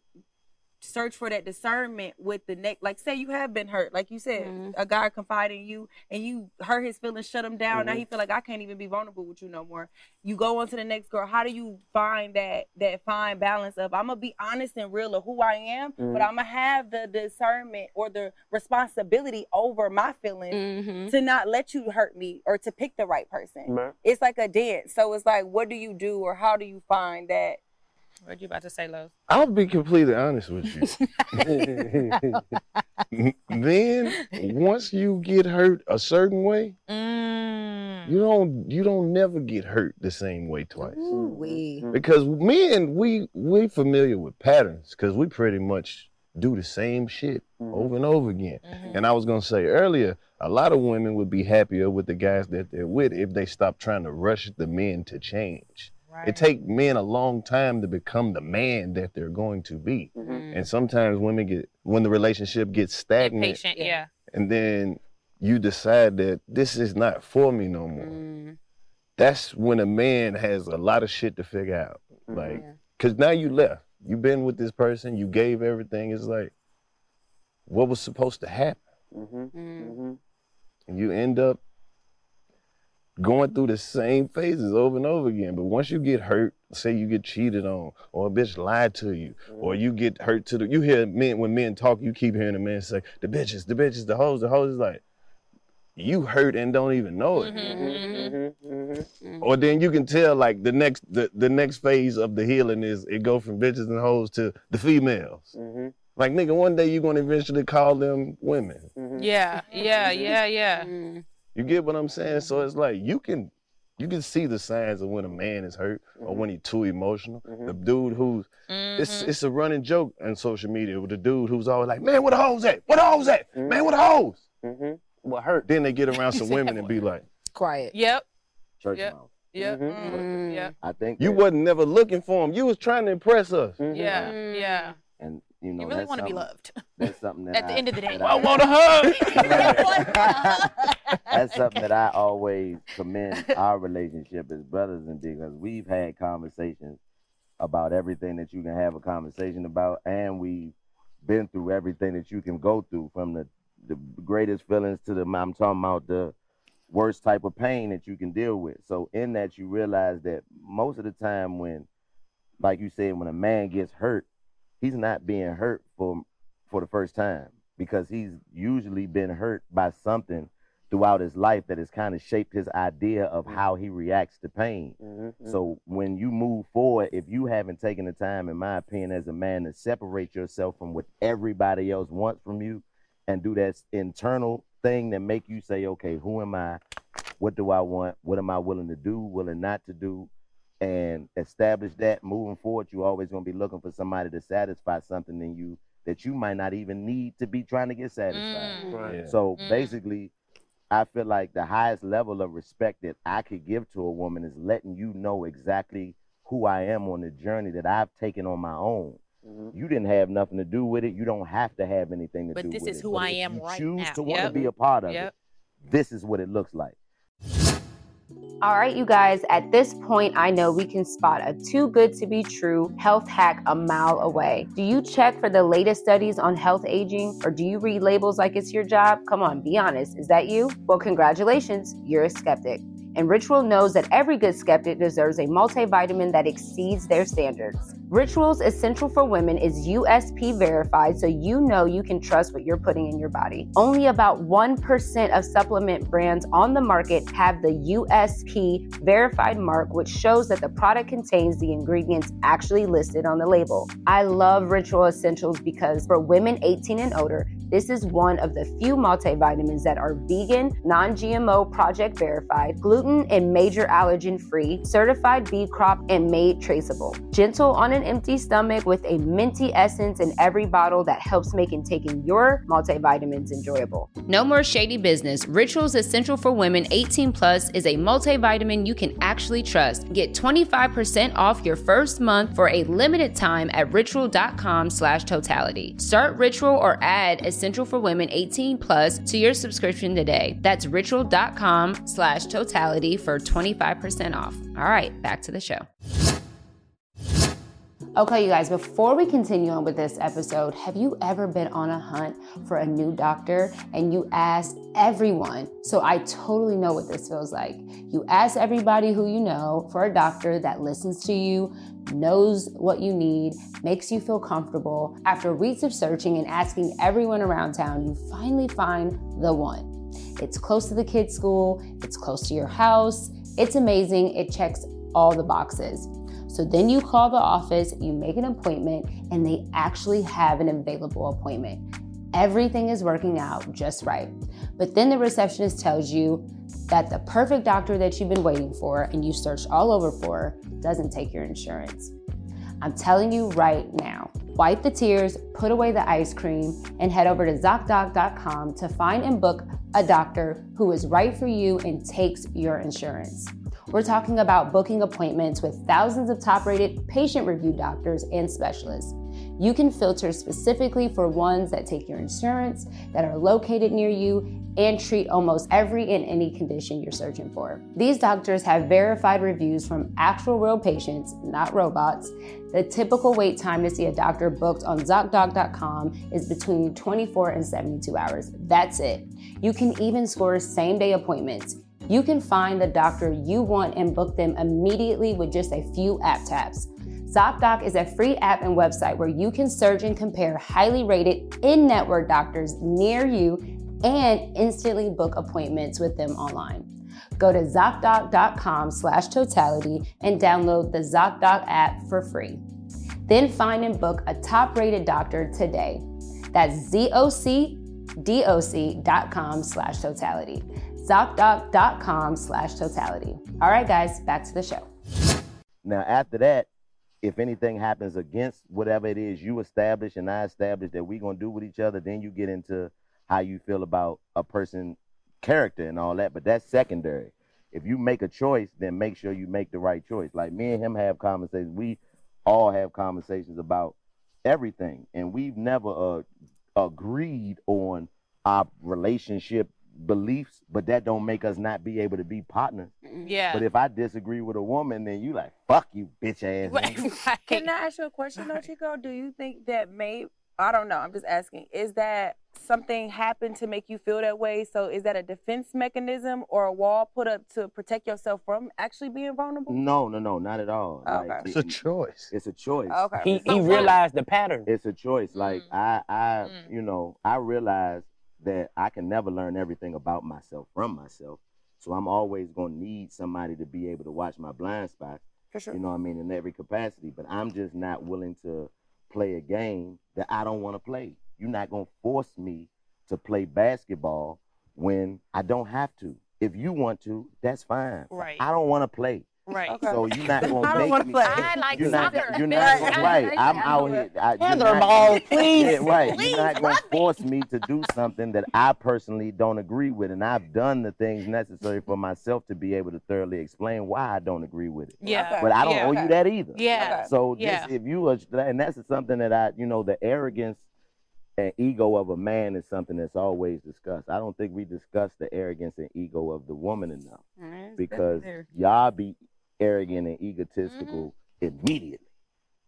search for that discernment with the next? Like, say you have been hurt, like you said, Mhm. a guy confide in you and you hurt his feelings, shut him down. Now Mhm. he feel like I can't even be vulnerable with you no more. You go on to the next girl. How do you find that that fine balance of I'm gonna be honest and real of who I am, but Mhm. I'm gonna have the discernment or the responsibility over my feelings Mhm. to not let you hurt me or to pick the right person. It's like a dance. So it's like, what do you do or how do you find that? What you about to say, Lo? I'll be completely honest with you. then once you get hurt a certain way, Mm. you don't you don't never get hurt the same way twice. Ooh-wee. Because men we we familiar with patterns because we pretty much do the same shit over and over again. Mhm. And I was gonna say earlier, a lot of women would be happier with the guys that they're with if they stop trying to rush the men to change. Right. It take men a long time to become the man that they're going to be. Mhm. And sometimes women get when the relationship gets stagnant Patient, yeah. and then you decide that this is not for me no more. Mm, That's when a man has a lot of shit to figure out. Like cause now you left. You've been with this person, you gave everything. It's like what was supposed to happen? Mm. And you end up going through the same phases over and over again. But once you get hurt, say you get cheated on, or a bitch lied to you, or mm-hmm. you get hurt to the you hear men when men talk, you keep hearing the men say, the bitches, the bitches, the hoes, the hoes is like you hurt and don't even know it. Mm-hmm. Mm-hmm. mm-hmm. Or then you can tell like the next the, the next phase of the healing is it go from bitches and hoes to the females. Like nigga, one day you're gonna eventually call them women. Yeah, yeah, yeah, yeah. Mm-hmm. You get what I'm saying? So it's like you can you can see the signs of when a man is hurt or Mhm. when he's too emotional. Mhm. The dude who's it's Mhm. it's a running joke on social media with the dude who's always like, Man, where the hoes at? Where the hoes at? Mhm. Man, where the hoes? Mm-hmm. What hurt? Then they get around some women and be like, Quiet. Yep, Church Yep. mouth. yep, Mhm. mhm, yep. I think You wasn't never looking for him. You was trying to impress us. Mhm. Yeah, Mm. yeah. and you know You really want to be loved. That's something that At the I- end of the day. I I- want a hug. that's something that I always commend our relationship as brothers and because we've had conversations about everything that you can have a conversation about, and we've been through everything that you can go through from the the greatest feelings to the I'm talking about the worst type of pain that you can deal with. So in that you realize that most of the time when like you said when a man gets hurt, he's not being hurt for for the first time because he's usually been hurt by something throughout his life that has kind of shaped his idea of how he reacts to pain. Mhm. So when you move forward, if you haven't taken the time, in my opinion, as a man, to separate yourself from what everybody else wants from you and do that internal thing that make you say, okay, who am I? What do I want? What am I willing to do, willing not to do? And establish that moving forward, you're always gonna be looking for somebody to satisfy something in you that you might not even need to be trying to get satisfied. Mm. Right. Yeah. So Mm. basically, I feel like the highest level of respect that I could give to a woman is letting you know exactly who I am on the journey that I've taken on my own. Mhm. You didn't have nothing to do with it. You don't have to have anything to But do with it. But this with is it. who But I if am you right choose now. to want Yep. to be a part of Yep. it. This is what it looks like. All right, you guys, at this point, I know we can spot a too good to be true health hack a mile away. Do you check for the latest studies on health aging or do you read labels like it's your job? Come on, be honest. Is that you? Well, congratulations, you're a skeptic. And Ritual knows that every good skeptic deserves a multivitamin that exceeds their standards. Ritual's Essential for Women is USP verified, so you know you can trust what you're putting in your body. Only about 1% of supplement brands on the market have the USP verified mark, which shows that the product contains the ingredients actually listed on the label. I love Ritual Essentials because for women 18 and older, this is one of the few multivitamins that are vegan, non GMO, project verified, gluten and major allergen free, certified B Corp, and made traceable. Gentle on an empty stomach with a minty essence in every bottle that helps making taking your multivitamins enjoyable. No more shady business. Rituals Essential for Women 18 Plus is a multivitamin you can actually trust. Get 25% off your first month for a limited time at ritual.com slash totality. Start Ritual or add Essential for Women 18 Plus to your subscription today. That's ritual.com slash totality for 25% off. All right, back to the show. Okay, you guys, before we continue on with this episode, have you ever been on a hunt for a new doctor and you asked everyone? So I totally know what this feels like. You ask everybody who you know for a doctor that listens to you, knows what you need, makes you feel comfortable. After weeks of searching and asking everyone around town, you finally find the one. It's close to the kids' school, it's close to your house, it's amazing, it checks all the boxes. So then you call the office, you make an appointment, and they actually have an available appointment. Everything is working out just right. But then the receptionist tells you that the perfect doctor that you've been waiting for and you searched all over for doesn't take your insurance. I'm telling you right now, wipe the tears, put away the ice cream, and head over to ZocDoc.com to find and book a doctor who is right for you and takes your insurance. We're talking about booking appointments with thousands of top rated patient reviewed doctors and specialists. You can filter specifically for ones that take your insurance, that are located near you, and treat almost every and any condition you're searching for. These doctors have verified reviews from actual real patients, not robots. The typical wait time to see a doctor booked on ZocDoc.com is between 24 and 72 hours. That's it. You can even score same day appointments. You can find the doctor you want and book them immediately with just a few app taps. ZocDoc is a free app and website where you can search and compare highly rated in network doctors near you and instantly book appointments with them online. Go to ZocDoc.com slash totality and download the ZocDoc app for free. Then find and book a top rated doctor today. That's zocdoc.com slash totality. ZocDoc.com slash totality. All right, guys, back to the show. Now, after that, if anything happens against whatever it is you establish and I establish that we're gonna do with each other, then you get into how you feel about a person character and all that. But that's secondary. If you make a choice, then make sure you make the right choice. Like me and him have conversations. We all have conversations about everything, and we've never uh, agreed on our relationship beliefs, but that don't make us not be able to be partners. Yeah. But if I disagree with a woman, then you like, fuck you, bitch ass. Right. Can I ask you a question though, Chico? Do you think that may I don't know, I'm just asking. Is that something happened to make you feel that way? So is that a defense mechanism or a wall put up to protect yourself from actually being vulnerable? No, no, no, not at all. Okay. Like, It's a choice. It's a choice. Okay. He So he realized the pattern. It's a choice. Like Mm. I, I, Mm. you know, I realize that I can never learn everything about myself from myself. So I'm always gonna need somebody to be able to watch my blind spots. For sure. You know what I mean? In every capacity. But I'm just not willing to play a game that I don't want to play. You're not gonna force me to play basketball when I don't have to. If you want to, that's fine. Right. I don't want to play. Right. Okay. So you're not I gonna don't make wanna me. play. I like You're not. You're not Right. right. I'm out here. I, you're Heather ball, please. Yeah, right. Please, You're not gonna force me to do something that I personally don't agree with, and I've done the things necessary for myself to be able to thoroughly explain why I don't agree with it. Yeah. Okay. But I don't Yeah. owe you that either. Yeah. Okay. So Yeah. just if you are, and that's something that I, you know, the arrogance and ego of a man is something that's always discussed. I don't think we discuss the arrogance and ego of the woman enough because y'all be arrogant and egotistical immediately.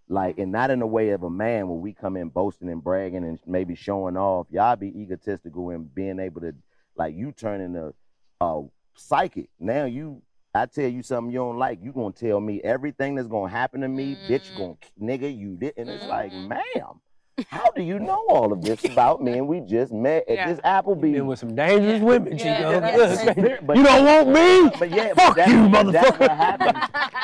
Like, and not in the way of a man where we come in boasting and bragging and maybe showing off. Y'all be egotistical and being able to, like, you turn into a psychic. Now you, I tell you something you don't like, you gonna tell me everything that's gonna happen to me, bitch. Gonna nigga you did, and it's like, Mhm. ma'am, how do you know all of this about me? And we just met at Yeah. this Applebee's. Been with some dangerous women, Yeah. Chico. Yeah. But- you don't want me? But yeah, Fuck but that's, you, That's what happens.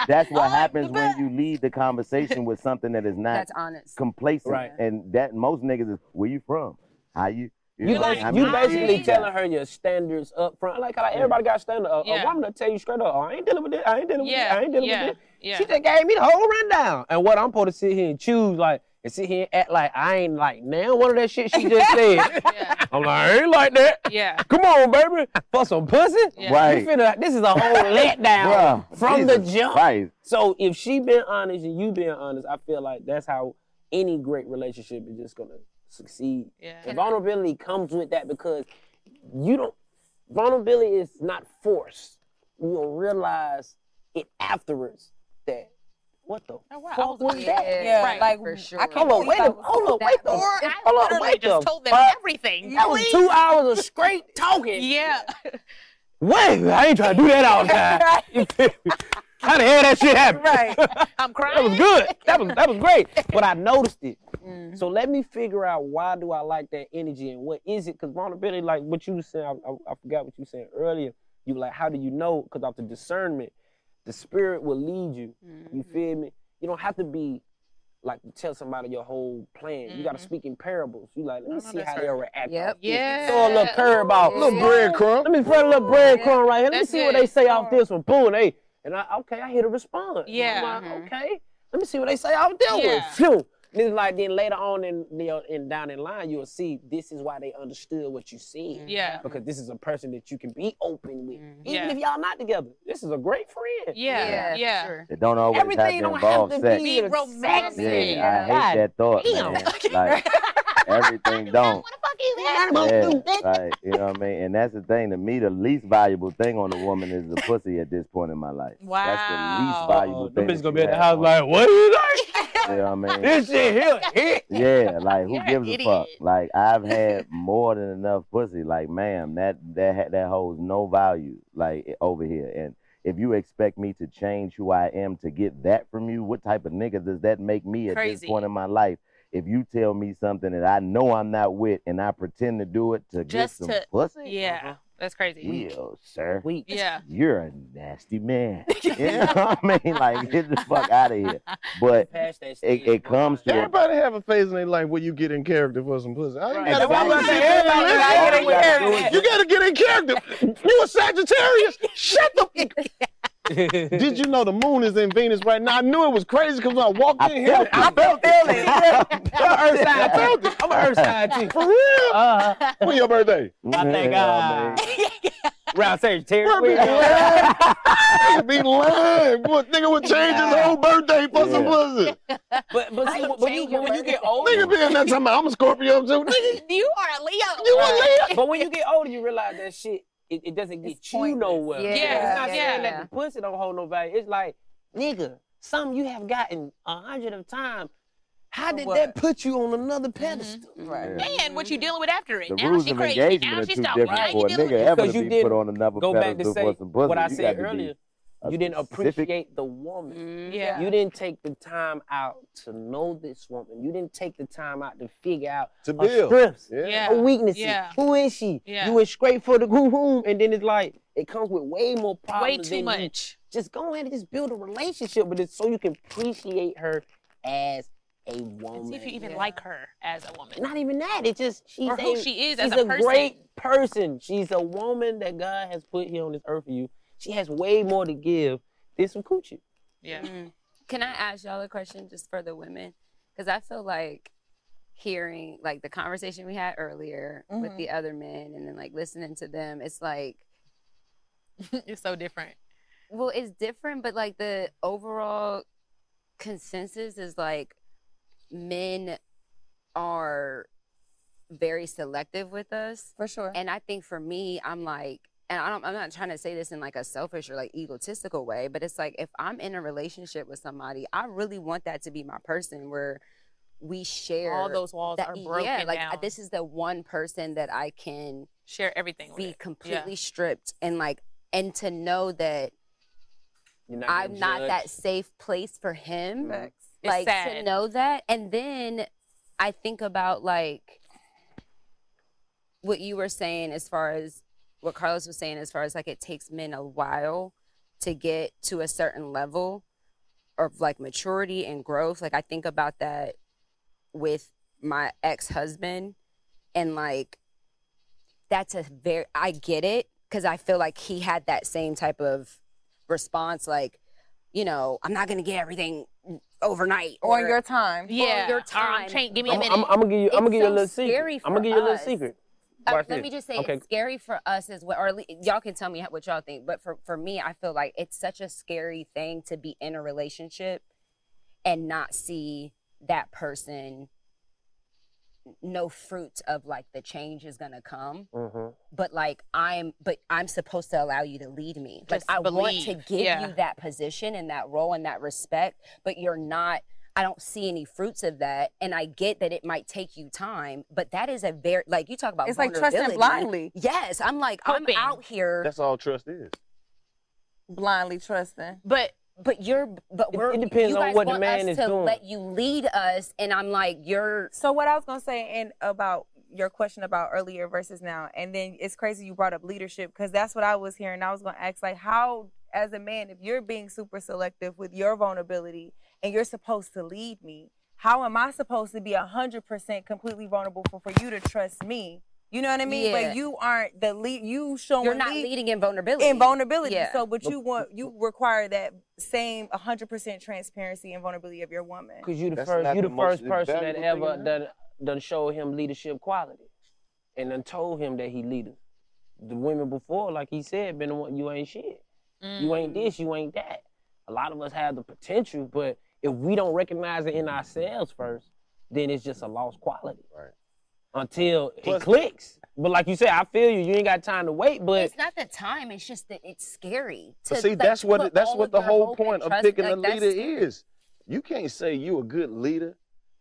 That's what oh, happens when you lead the conversation with something that is not That's honest. complacent. Right. And that most niggas is where you from? How you? You, know, like, how you basically kids telling her your standards up front. Like, like everybody got standard. A, Yeah. a woman will tell you straight up, oh, I ain't dealing with this. I ain't dealing with Yeah. this. I ain't dealing Yeah. with this. Yeah. She just gave me the whole rundown. And what I'm supposed to sit here and choose, like, and sit here and act like I ain't like now one of that shit she just said. Yeah. I'm like, I ain't like that. Yeah. Come on, baby. For some pussy? Yeah. Right. You finna, this is a whole letdown Bruh, from the jump. Christ. So if she been honest and you been honest, I feel like that's how any great relationship is just gonna succeed. Yeah. And vulnerability comes with that because you don't. Vulnerability is not forced. You will realize it afterwards that what the Oh, wow. I fuck was- was that? Yeah, Right, like for sure. I can't Hold on, believe wait I a, was hold on, wait the, Or hold I on, literally wait just the told them fuck. everything. That was two hours of straight talking. Yeah. Wait, I ain't trying to do that all the time. You feel me? How the hell that shit happen? Right. I'm crying. That was good. That was that was great. But I noticed it. Mm-hmm. So let me figure out why do I like that energy and what is it? Because vulnerability, like what you were saying, I, I, I forgot what you were saying earlier. You like, how do you know? Because of the discernment, the spirit will lead you. Mm-hmm. You feel me? You don't have to be like tell somebody your whole plan. You got to speak in parables. You like, let me see how right. they'll react. Yep. Yeah. Throw a little curve out. Little breadcrumb. Let me throw a little breadcrumb right here. Let me That's see what they say off this one. Boom, they and I okay, I hear the response. Yeah. I'm like, okay. Let me see what they say off this Yeah. one. Phew. And it's like then later on in the in down in line, you'll see this is why they understood what you said. Mm-hmm. Yeah. Because this is a person that you can be open with. Mm-hmm. Even Yeah. if y'all not together. This is a great friend. Yeah. Yeah. for sure. It don't always have to don't involve have to sex. be Be romantic. Yeah, Yeah. I hate that thought, Damn. man. Like everything don't. Yeah, like you know what I mean. And that's the thing. To me, the least valuable thing on a woman is the pussy at this point in my life. Wow. That's the least valuable thing. them bitches that gonna be at the house like, what do you like? You know what I mean? this shit here, hit. Yeah, like who You're gives a fuck? Like I've had more than enough pussy. Like, ma'am, that that that holds no value. Like over here, and if you expect me to change who I am to get that from you, what type of nigga does that make me at Crazy. this point in my life? If you tell me something that I know I'm not with, and I pretend to do it to Just get some to- pussy, Yeah. That's crazy. Well, sir, Weak. Yeah. you're a nasty man. you know what I mean? Like, get the fuck out of here. But it, stage, it bro. comes to a Everybody have a phase in their life where you get in character for some pussy. I- You Right. gotta, That's what I'm you about to say. gotta- Everybody gotta get in character. You gotta get in character. You a Sagittarius? Shut the. Did you know the moon is in Venus right now? I knew it was crazy because when I walked I in here, felt I felt it. I'm an earth sign too. I'm an earth sign too. For real? Uh, When your birthday? I think uh, round Sagittarius. Bro, be lying. Nigga be lying. Boy, nigga would change his whole birthday for some Yeah. pussy. But but see, when you when you get older, Nigga be in that time. I'm a Scorpio too. Nigga, You are a Leo. you a Leo? but when you get older, you realize that shit. It, it doesn't get It's you pointless. nowhere. Yeah. it's not Yeah. saying that the pussy don't hold no value. It's like, nigga, something you have gotten a hundred of times. How did what? that put you on another mm-hmm. pedestal? Right. Yeah. And what you dealing with after it? The now rules she of crazy. engagement now are she too different Now for you a dealing nigga with ever Because to you be didn't put on another Go back to pedestal say for some pussy. what I You said got to be earlier. a You didn't specific- appreciate the woman. Mm-hmm. Yeah. You didn't take the time out to know this woman. You didn't take the time out to figure out To her build. strengths, Yeah. Yeah. her weaknesses. Yeah. Who is she? Yeah. You went straight for the boom boom, and then it's like it comes with way more problems. Way too than you- much. Just go ahead and just build a relationship with it so you can appreciate her as a woman. See if you even Yeah. like her as a woman. Not even that. It's just she's or who a, she is she's as a, a person. great person. She's a woman that God has put here on this earth for you. She has way more to give than some coochie. Yeah. Mm. Can I ask y'all a question just for the women? Because I feel like hearing like the conversation we had earlier with Mhm. the other men and then like listening to them, it's like, it's so different. well, it's different, but like the overall consensus is like men are very selective with us. For sure. And I think for me, I'm like, and I don't, I'm not trying to say this in like a selfish or like egotistical way, but it's like if I'm in a relationship with somebody, I really want that to be my person where we share All those walls that, are broken yeah, like down. this is the one person that I can Share everything with. be it. completely stripped and like, and to know that not I'm gonna not that safe place for him Facts. It's like to sad. know that and then i think about like what you were saying as far as what Karlos was saying as far as like it takes men a while to get to a certain level of like maturity and growth like i think about that with my ex-husband and like that's a very i get it because i feel like he had that same type of response like you know i'm not gonna get everything overnight on your time. yeah. your Or, um, time. train- give me a I'm, minute. I'm, I'm gonna give you. I'm gonna It's give you a so little scary secret. I'm gonna give you a little us. secret. Uh, let me just say Okay. it's scary for us as well or at least, y'all can tell me what y'all think but for, for me i feel like it's such a scary thing to be in a relationship and not see that person no fruit of like the change is gonna come Mhm. but like i'm but i'm supposed to allow you to lead me like Just i want to give yeah. you that position and that role and that respect but you're not i don't see any fruits of that and i get that it might take you time but that is a very like you talk about It's like trusting blindly. yes i'm like Hoping. i'm out here That's all trust is. Blindly trusting. but but you're but we're it depends you on guys what the want man us is to doing. let you lead us and i'm like you're So what I was gonna say and about your question about earlier versus now, and then it's crazy you brought up leadership because that's what I was hearing. I was gonna ask like how as a man, if you're being super selective with your vulnerability and you're supposed to lead me, how am I supposed to be hundred percent completely vulnerable for, for you to trust me? You know what I mean? Yeah. But you aren't the lead you showing you're not lead- leading in vulnerability in vulnerability. Yeah. So, but you want you require that same 100% transparency and vulnerability of your woman. Cause you the That's first, you the, the first person that ever in done done showed him leadership quality, and then told him that he leader. The women before, like he said, been the one you ain't shit. You Mm. ain't this, you ain't that. A lot of us have the potential, but if we don't recognize it in ourselves first, then it's just a lost quality. Right. Until Plus- it clicks. But like you said, I feel you. You ain't got time to wait. But it's not the time it's just that it's scary to, see, like, that's what that's what the whole point of picking like, a leader scary. is. You can't say you a good leader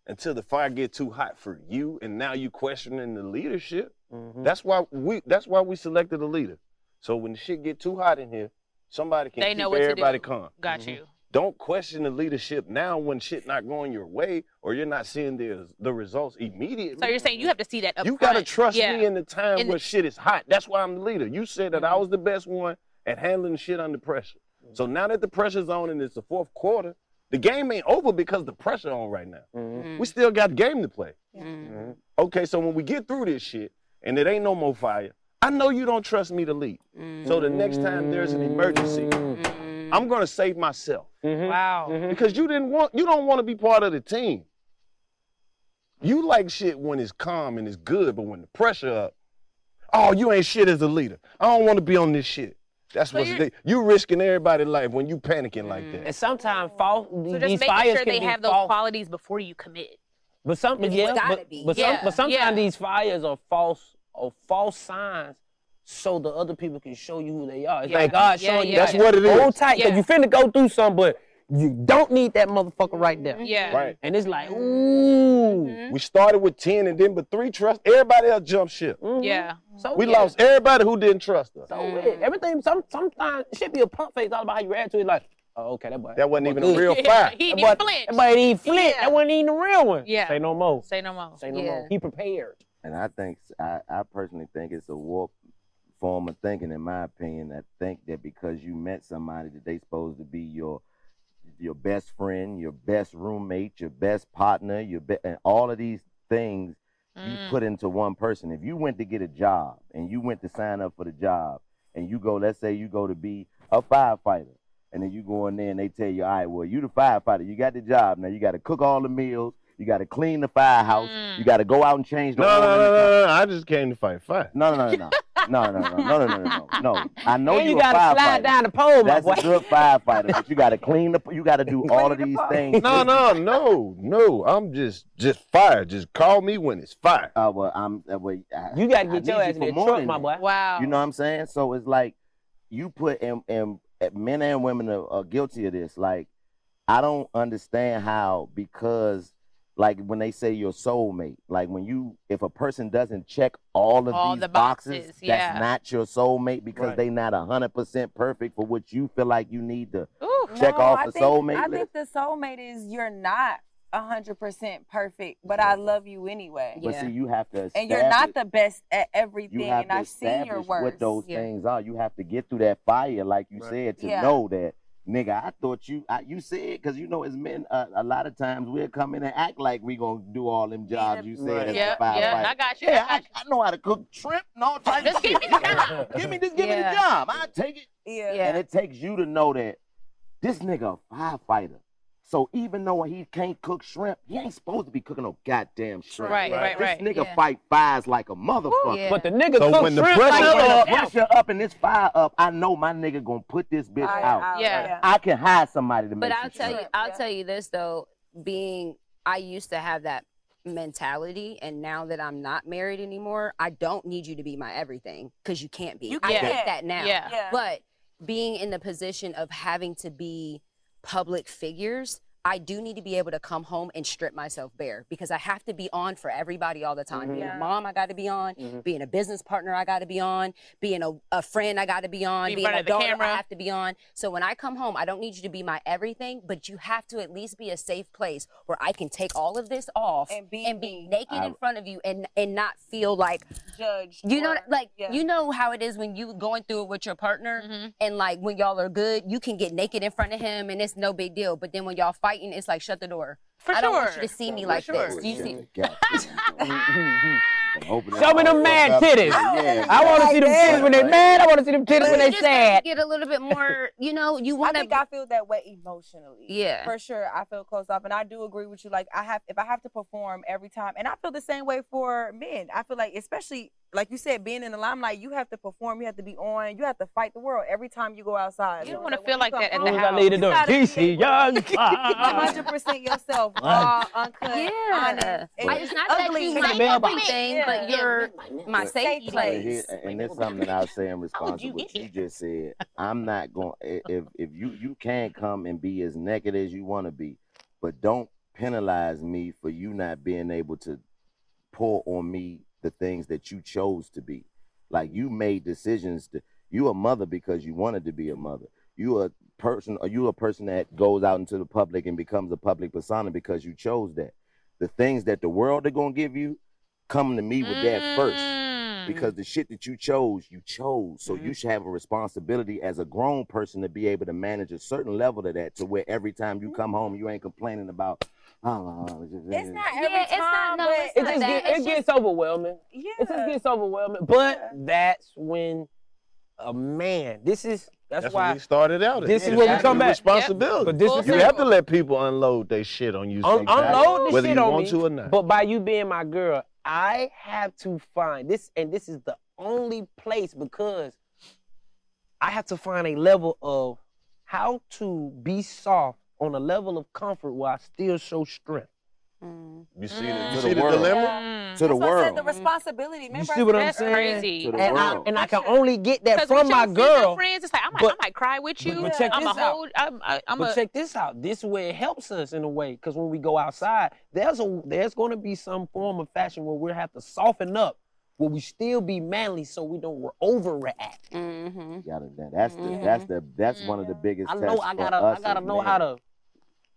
until the fire get too hot for you, and now you questioning the leadership. Mhm. That's why we that's why we selected a leader. So when the shit get too hot in here, somebody can They keep know what to everybody do. calm. Got Mhm. you. Don't question the leadership now when shit not going your way or you're not seeing the the results immediately. So you're saying you have to see that up you gotta trust yeah. me in the time In where the- shit is hot. That's why I'm the leader. You said that I mm-hmm. was the best one at handling shit under pressure. Mm-hmm. So now that the pressure's on and it's the fourth quarter, the game ain't over because the pressure on right now. Mhm. We still got game to play. Mhm. Okay, so when we get through this shit and it ain't no more fire, I know you don't trust me to lead. So the next time there's an emergency, I'm gonna save myself Mhm. Wow. Mhm. because you didn't want you don't want to be part of the team. You like shit when it's calm and it's good, but when the pressure up, oh, you ain't shit as a leader. I don't want to be on this shit. That's So what's you're- the, you risking everybody's life when you panicking like that. And sometimes false. So these just making fires sure they have those false. qualities before you commit. But some, yeah, but, but, Yeah, some, but sometimes yeah. these fires are false, or false signs, so the other people can show you who they are. It's Yeah. like God Yeah, showing you. yeah, That's like, what it is. Hold tight, cause Yeah. you finna go through something, but you don't need that motherfucker right there. Yeah. Right. And it's like, ooh. Mm-hmm. We started with 10 and then but three trust. Everybody else jumped ship. Mhm. Yeah. So We yeah. lost everybody who didn't trust us. So it, everything. Some sometimes it should be a pump fake. All about how you react to it. Like, oh, okay, that boy. That wasn't even good. a real Yeah, fire. He That didn't boy, even flinch. that boy ain't even flint. Yeah. That wasn't even the real one. Yeah. Say no more. Say no more. Say no Yeah. more. He prepared. And I think I, I personally think it's a warped form of thinking, in my opinion. I think that because you met somebody that they supposed to be your your best friend, your best roommate, your best partner, your be- and all of these things you Mm. put into one person. If you went to get a job and you went to sign up for the job and you go, let's say you go to be a firefighter, and then you go in there and they tell you, all right, well, you the firefighter, you got the job. Now you got to cook all the meals, you got to clean the firehouse, Mm. you got to go out and change the No, no, no, no, no. I just came to fight fire. No, no, no, no, No, no, no, no, no, no, no. I know and you, you gotta a slide down the pole. That's boy. a good firefighter. But you gotta clean the. You gotta do all of these the things. No, no, no, no. I'm just, just fire. Just call me when it's fire. Uh, well, I'm. Uh, well, I, you gotta get your ass in the truck, my boy. Wow. You know what I'm saying? So it's like you put and and uh, men and women are, are guilty of this. Like I don't understand how because like when they say your soulmate, like when you if a person doesn't check all of All these the boxes, boxes, yeah. that's not your soulmate because Right. they not hundred percent perfect for what you feel like you need to. Ooh. Check off I the think, soulmate I list. think the soulmate is you're not hundred percent perfect, but I love you anyway. But Yeah. see, you have to. And you're not the best at You everything, have and to I've seen your establish worst. what those Yeah. things are. You have to get through that fire, like you Right. said, to Yeah. know that, nigga. I thought you, I, you said, because you know, as men, uh, a lot of times we'll come in and act like we gonna do all them jobs you said Right. as Yeah, a firefighter. yeah, I got you. Yeah, I I, got you. I know how to cook shrimp and all types Just of give shit. me the job. give me, just give me the job. I take it. Yeah. Yeah. And it takes you to know that this nigga a firefighter. So even though he can't cook shrimp, he ain't supposed to be cooking no goddamn shrimp. Right, right, right. This right. nigga Yeah. fight fires like a motherfucker. Yeah. But the nigga So cook when the shrimp pressure like Like, when the pressure up and this fire up, I know my nigga gonna put this bitch Fire out. Yeah. I can hire somebody to make But I'll some tell you. I'll Yeah. tell you this though, being I used to have that mentality and now that I'm not married anymore, I don't need you to be my everything because you can't be. You I can't. get that now. Yeah. Yeah. But being in the position of having to be public figures, I do need to be able to come home and strip myself bare because I have to be on for everybody all the time. Being Yeah. a mom, I got to be on. Mhm. Being a business partner, I got to be on. Being a, a friend, I got to be on. Be Being front a daughter, camera. I have to be on. So when I come home, I don't need you to be my everything, but you have to at least be a safe place where I can take all of this off And be me. naked I- in front of you and and not feel like Judged. you know or- like yeah. you know how it is when you going through it with your partner Mhm. and like when y'all are good, you can get naked in front of him and it's no big deal. But then when y'all fighting, it's like shut the door. For I don't want sure. you to see me For like sure. this. You see, Open Show me them mad titties. Yeah. I want to see them titties when they're mad. I want to see them titties when they're sad. get a little bit more. You know, you want. I want think to. I feel that way emotionally. Yeah. For sure, I feel close off, and I do agree with you. Like I have, if I have to perform every time, and I feel the same way for men. I feel like, especially like you said, being in the limelight, you have to perform, you have to be on, you have to fight the world every time you go outside. You don't wanna feel like that at the As I house. leave the You door, gotta be DC, young. to 100% yourself, raw, uncut, Yeah. honest. I, and it's not that you Take my the mailbox. everything, Yeah. but you're my Safe But place. here- place. and there's something that I'll say in response to you what you just said. I'm not going if if you you can't come and be as naked as you want to be, but don't penalize me for you not being able to pour on me the things that you chose to be. Like you made decisions to you a mother because you wanted to be a mother. you a person or you a person that goes out into the public and becomes a public persona because you chose that. The things that the world are gonna give you, come to me with that first. Mm. Because the shit that you chose, you chose. So Mm-hmm. you should have a responsibility as a grown person to be able to manage a certain level of that to where every time you come home you ain't complaining about It's not Yeah, every it's not- time, no, but it's It not just get, It's it gets overwhelming. yeah. It just gets overwhelming. But Yeah. that's when a man. This is that's, That's why. when we started out. at. This is It's where we come back. Responsibility. But this Full is You have to let people unload their shit on you. Un- sometimes, unload the whether shit you on want me. to or not. But by you being my girl, I have to find this, and this is the only place because I have to find a level of how to be soft on a level of comfort where I still show strength. you see the, you To see the the world. dilemma? Mm. to the That's why I said the responsibility. Remember, see I what I'm that That's saying? crazy. To the And I, and I can only get that Because from with my your girl. friends, it's like I might, but- I might cry with you. but check I'm this a out. hold. I'm, I, I'm but a. check this out. This way it helps us in a way, because when we go outside, there's a there's going to be some form of fashion where we'll have to soften up, where we still be manly, so we don't overreact. Mm-hmm. Gotta, that's the that's the that's one of the biggest I know tests I gotta I gotta know men. how to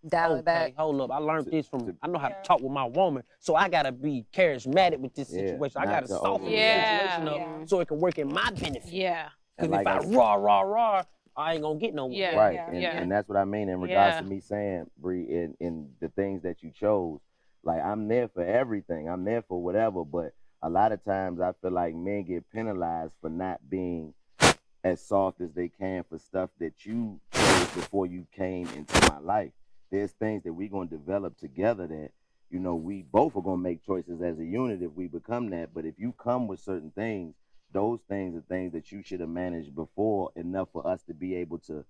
Dial okay, back. hold up. I learned To- this from to- I know how to talk with my woman, so I gotta be charismatic with this Yeah, situation. I gotta soften over- the Yeah. situation up Yeah. so it can work in my benefit. yeah. Because And like if I I- raw raw raw, I ain't gonna get no nowhere. Yeah. Right, Yeah. and, Yeah. and that's what I mean in regards Yeah. to me saying, Bree, in, in the things that you chose. Like I'm there for everything. I'm there for whatever. But a lot of times I feel like men get penalized for not being as soft as they can for stuff that you chose before you came into my life. There's things that we're gonna develop together that, you know, we both are gonna make choices as a unit if we become that. But if you come with certain things, those things are things that you should have managed before enough for us to be able to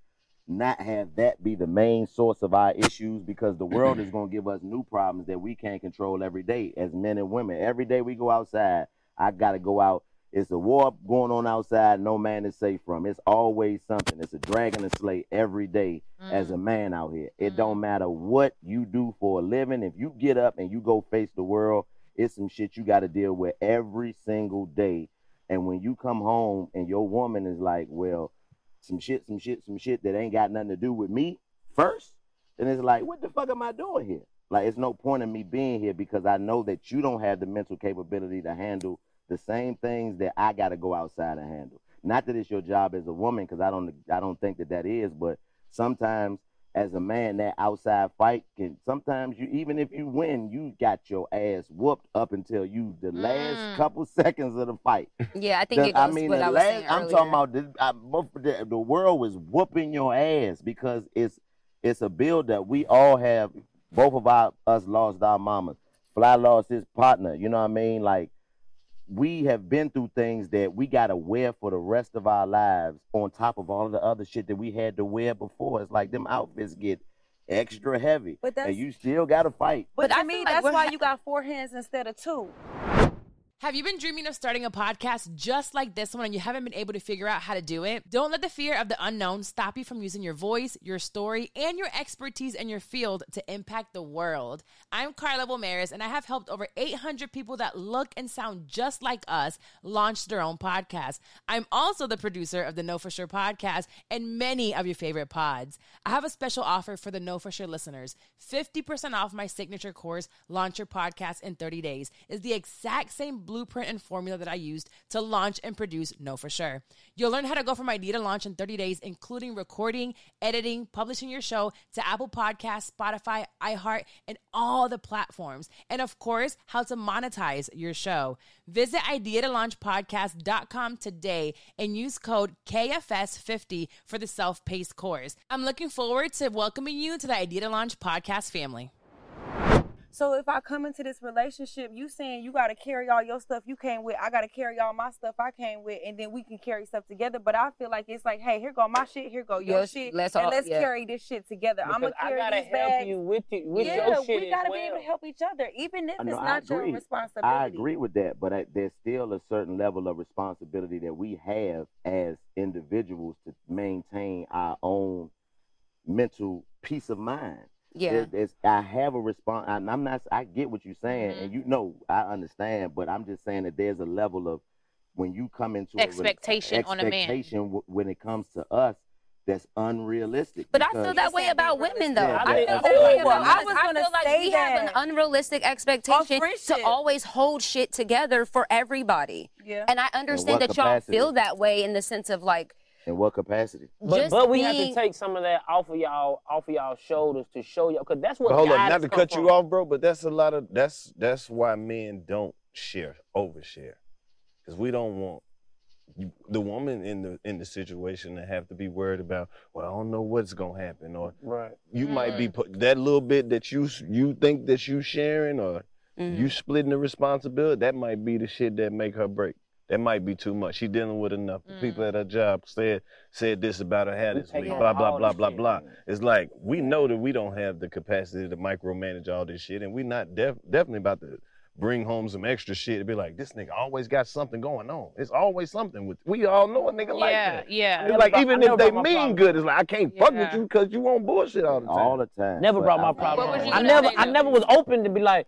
not have that be the main source of our issues because the world is going to give us new problems that we can't control every day as men and women. Every day we go outside, I got to go out. It's a war going on outside, no man is safe from. It's always something. It's a dragon to slay every day as a mm. man out here. It mm. don't matter what you do for a living. If you get up and you go face the world, it's some shit you got to deal with every single day. And when you come home and your woman is like, well, some shit, some shit, some shit that ain't got nothing to do with me first, then it's like, what the fuck am I doing here? Like, it's no point in me being here because I know that you don't have the mental capability to handle the same things that I got to go outside and handle. Not that it's your job as a woman, because I don't, I don't think that that is. But sometimes, as a man, that outside fight can. Sometimes you, even if you win, you got your ass whooped up until you the last Mm. couple seconds of the fight. Yeah, I think The- it goes I mean, what the I was last, I'm earlier. talking about the, I, the the world was whooping your ass because it's it's a build that we all have. Both of our us lost our mamas. Fly lost his partner. You know what I mean? Like we have been through things that we gotta wear for the rest of our lives. On top of all of the other shit that we had to wear before, it's like them outfits get extra heavy, But that's and you still gotta fight. but, But I mean, like that's why ha- you got four hands instead of two. Have you been dreaming of starting a podcast just like this one and you haven't been able to figure out how to do it? Don't let the fear of the unknown stop you from using your voice, your story, and your expertise in your field to impact the world. I'm Carla Wilmaris, and I have helped over 800 people that look and sound just like us launch their own podcast. I'm also the producer of the Know For Sure podcast and many of your favorite pods. I have a special offer for the Know For Sure listeners 50% off my signature course, Launch Your Podcast in 30 Days, is the exact same blueprint and formula that I used to launch and produce Know For Sure. You'll learn how to go from idea to launch in 30 days, including recording, editing, publishing your show to Apple Podcasts, Spotify, iHeart, and all the platforms. And of course, how to monetize your show. Visit ideatolaunchpodcast.com today and use code KFS50 for the self paced course. I'm looking forward to welcoming you to the Idea to Launch podcast family. So if I come into this relationship, you saying you got to carry all your stuff you came with, I got to carry all my stuff I came with, and then we can carry stuff together. But I feel like it's like, hey, here go my shit, here go your Yes, shit, let's and let's yeah. carry this shit together. I'm gonna carry I gotta these help bags. you with it, with yeah, your shit we gotta well. be able to help each other, even if I it's not your responsibility. I agree with that, but I, there's still a certain level of responsibility that we have as individuals to maintain our own mental peace of mind. Yeah. There- there's- I have a response. I'm not. I get what you're saying, Mm-hmm. and you know I understand. But I'm just saying that there's a level of when you come into a rela- Expectation on a man. expectation w- when it comes to us. that's unrealistic. But I feel that way about women, though. Yeah, I feel that way like- about I was I gonna feel like say we have an unrealistic expectation to always hold shit together for everybody. Yeah. And I understand what that y'all feel that way in the sense of like in what capacity? But, just but we being, have to take some of that off of y'all, off of y'all shoulders to show y'all, cause that's what. But hold up, guys not to cut from. you off, bro, but that's a lot of that's that's why men don't share, overshare, because we don't want you, the woman in the in the situation to have to be worried about. Well, I don't know what's gonna happen, or Right. you might be put that little bit that you you think that you sharing, or Mhm. you splitting the responsibility. That might be the shit that make her break. That might be too much. She dealing with enough. The people mm. at her job said said this about her, had this week, blah blah blah blah shit. blah. It's like we know that we don't have the capacity to micromanage all this shit, and we're not def- definitely about to bring home some extra shit to be like, this nigga always got something going on. It's always something with. We all know a nigga like that. yeah. It's like brought- even if they mean problem. good, it's like I can't fuck with you because you want bullshit all the time. All the time. Never brought my problem. What was you I never, I never was open to be like,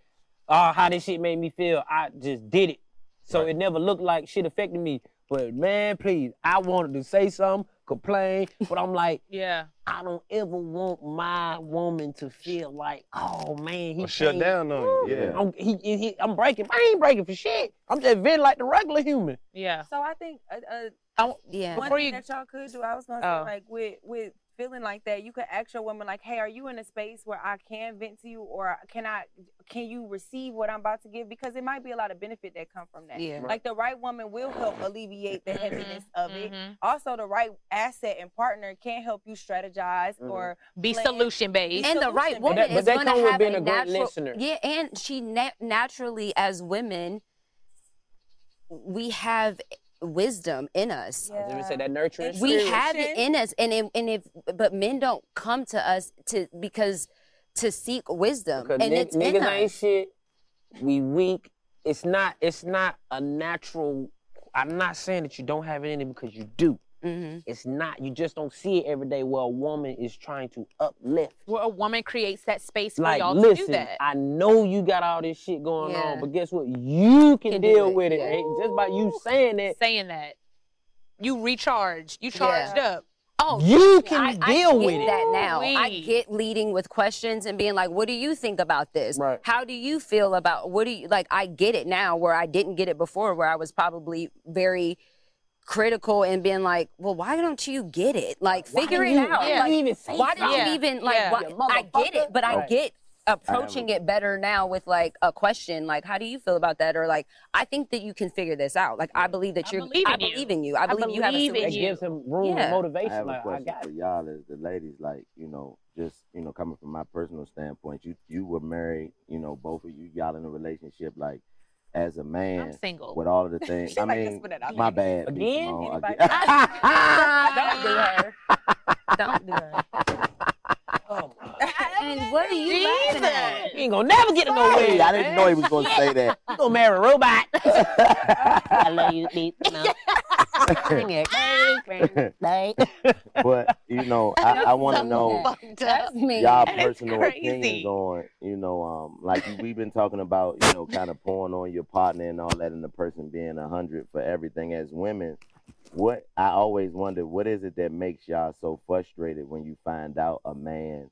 oh, how this shit made me feel. I just did it, so it never looked like shit affected me. But man, please, I wanted to say something, complain, but I'm like, yeah. I don't ever want my woman to feel like, oh man, he Or shut down on you. Yeah. I'm, he, he, I'm breaking. I ain't breaking for shit. I'm just being like the regular human. Yeah. So I think uh, uh, yeah. one Before thing you- that y'all could do, I was gonna Oh. say, like with with feeling like that, you could ask your woman, like, "Hey, are you in a space where I can vent to you, or can I, can you receive what I'm about to give? Because it might be a lot of benefit that come from that. Yeah. Like the right woman will help alleviate the heaviness of it. Mhm. Also, the right asset and partner can help you strategize Mhm. or Be solution based. and the right woman that- but is going to have being a a great natural, listener. yeah, and she na- naturally as women, we have wisdom in us. I was gonna say that nurturing. We have it in us and if, and if but men don't come to us to because to seek wisdom Because and nig- it's in niggas ain't shit. We weak. It's not. It's not a natural. I'm not saying that you don't have it in it because you do. Mhm. It's not. You just don't see it every day. Where a woman is trying to uplift. Where a woman creates that space for Like, y'all to listen, do that. I know you got all this shit going Yeah. on, but guess what? You can, Can deal it, with it. yeah. Just by you saying that, saying that. You recharged. You charged Yeah. up. oh you can I deal get with it. that now i get leading with questions and being like what do you think about this Right. how do you feel about what do you like i get it now where i didn't get it before where i was probably very critical and being like well why don't you get it like figure it out why like, do you even say why did something? you Yeah. even like Yeah. why, i get it but i get approaching it better now with like a question like how do you feel about that or like i think that you can figure this out like i believe that I you're believe i you. believe in you i believe, you have a believe in That solution you. gives him room Yeah. and I motivation. have a like I question got for y'all as the ladies, like, you know, just, you know, coming from my personal standpoint, you you were married, you know, both of you, y'all in a relationship, like, as a man, I'm single. with all of the things. I like mean, spit my bad. Again? Simone, again. don't do her don't do her Oh, and what are you laughing at you ain't gonna never get him nowhere. Hey, I didn't know he was gonna say that. You gonna marry a robot. I love you, Pete. No. but you know, I, I want to know that's me y'all That is personal crazy. opinions on, you know, um, like we've been talking about, you know, kind of pouring on your partner and all that, and the person being a hundred for everything as women. What I always wonder, what is it that makes y'all so frustrated when you find out a man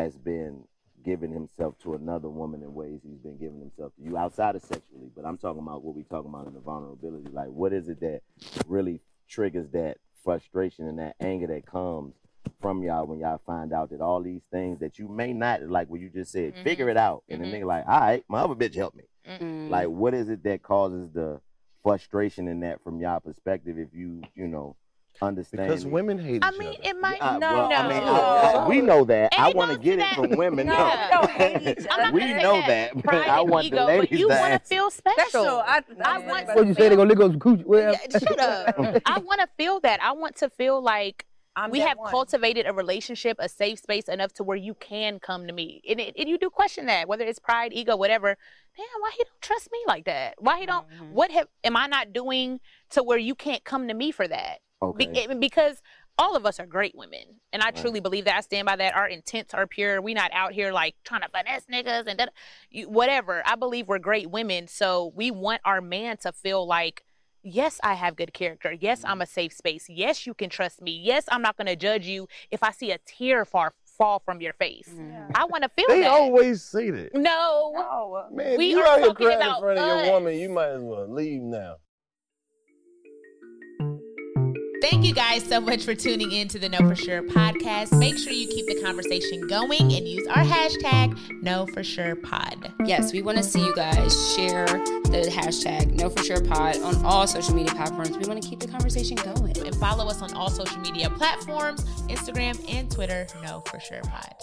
has been giving himself to another woman in ways he's been giving himself to you outside of sexually? But I'm talking about what we talking about in the vulnerability. Like, what is it that really triggers that frustration and that anger that comes from y'all when y'all find out that all these things that you may not like what you just said, figure it out. And Mhm. the nigga like, all right, my other bitch help me. Mm. Like, what is it that causes the frustration in that from y'all perspective if you, you know, understand Because women hate I mean, other. it might. Uh, No, well, I mean, no. I- I- we know that. And I want to get to it from women. No, No, we don't hate each I'm not we know that. that. Pride I and want ego, the but you to want to feel That's special. true. I, I want but What you say, they gonna Yeah, shut up. I want to feel that. I want to feel like I'm we have one. cultivated a relationship, a safe space enough to where you can come to me. And, it, and you do question that, whether it's pride, ego, whatever. Damn, why he don't trust me like that? Why he don't? Mhm. What have am I not doing to where you can't come to me for that? Be- Okay. and because all of us are great women, and I Right. truly believe that. I stand by that. Our intents are pure. We're not out here like trying to finesse niggas and that, whatever. I believe we're great women, so we want our man to feel like yes, I have good character. Yes, I'm a safe space. Yes, you can trust me. Yes, I'm not going to judge you if I see a tear far, fall from your face. Mm-hmm. I want to feel They that. always say that. no. No. Man, We if you are out here crying in front of us. your woman, you might as well leave now. Thank you guys so much for tuning in to the Know For Sure podcast. Make sure you keep the conversation going and use our hashtag Know For Sure Pod. Yes, we want to see you guys share the hashtag Know For Sure Pod on all social media platforms. We want to keep the conversation going. And follow us on all social media platforms Instagram and Twitter, Know For Sure Pod.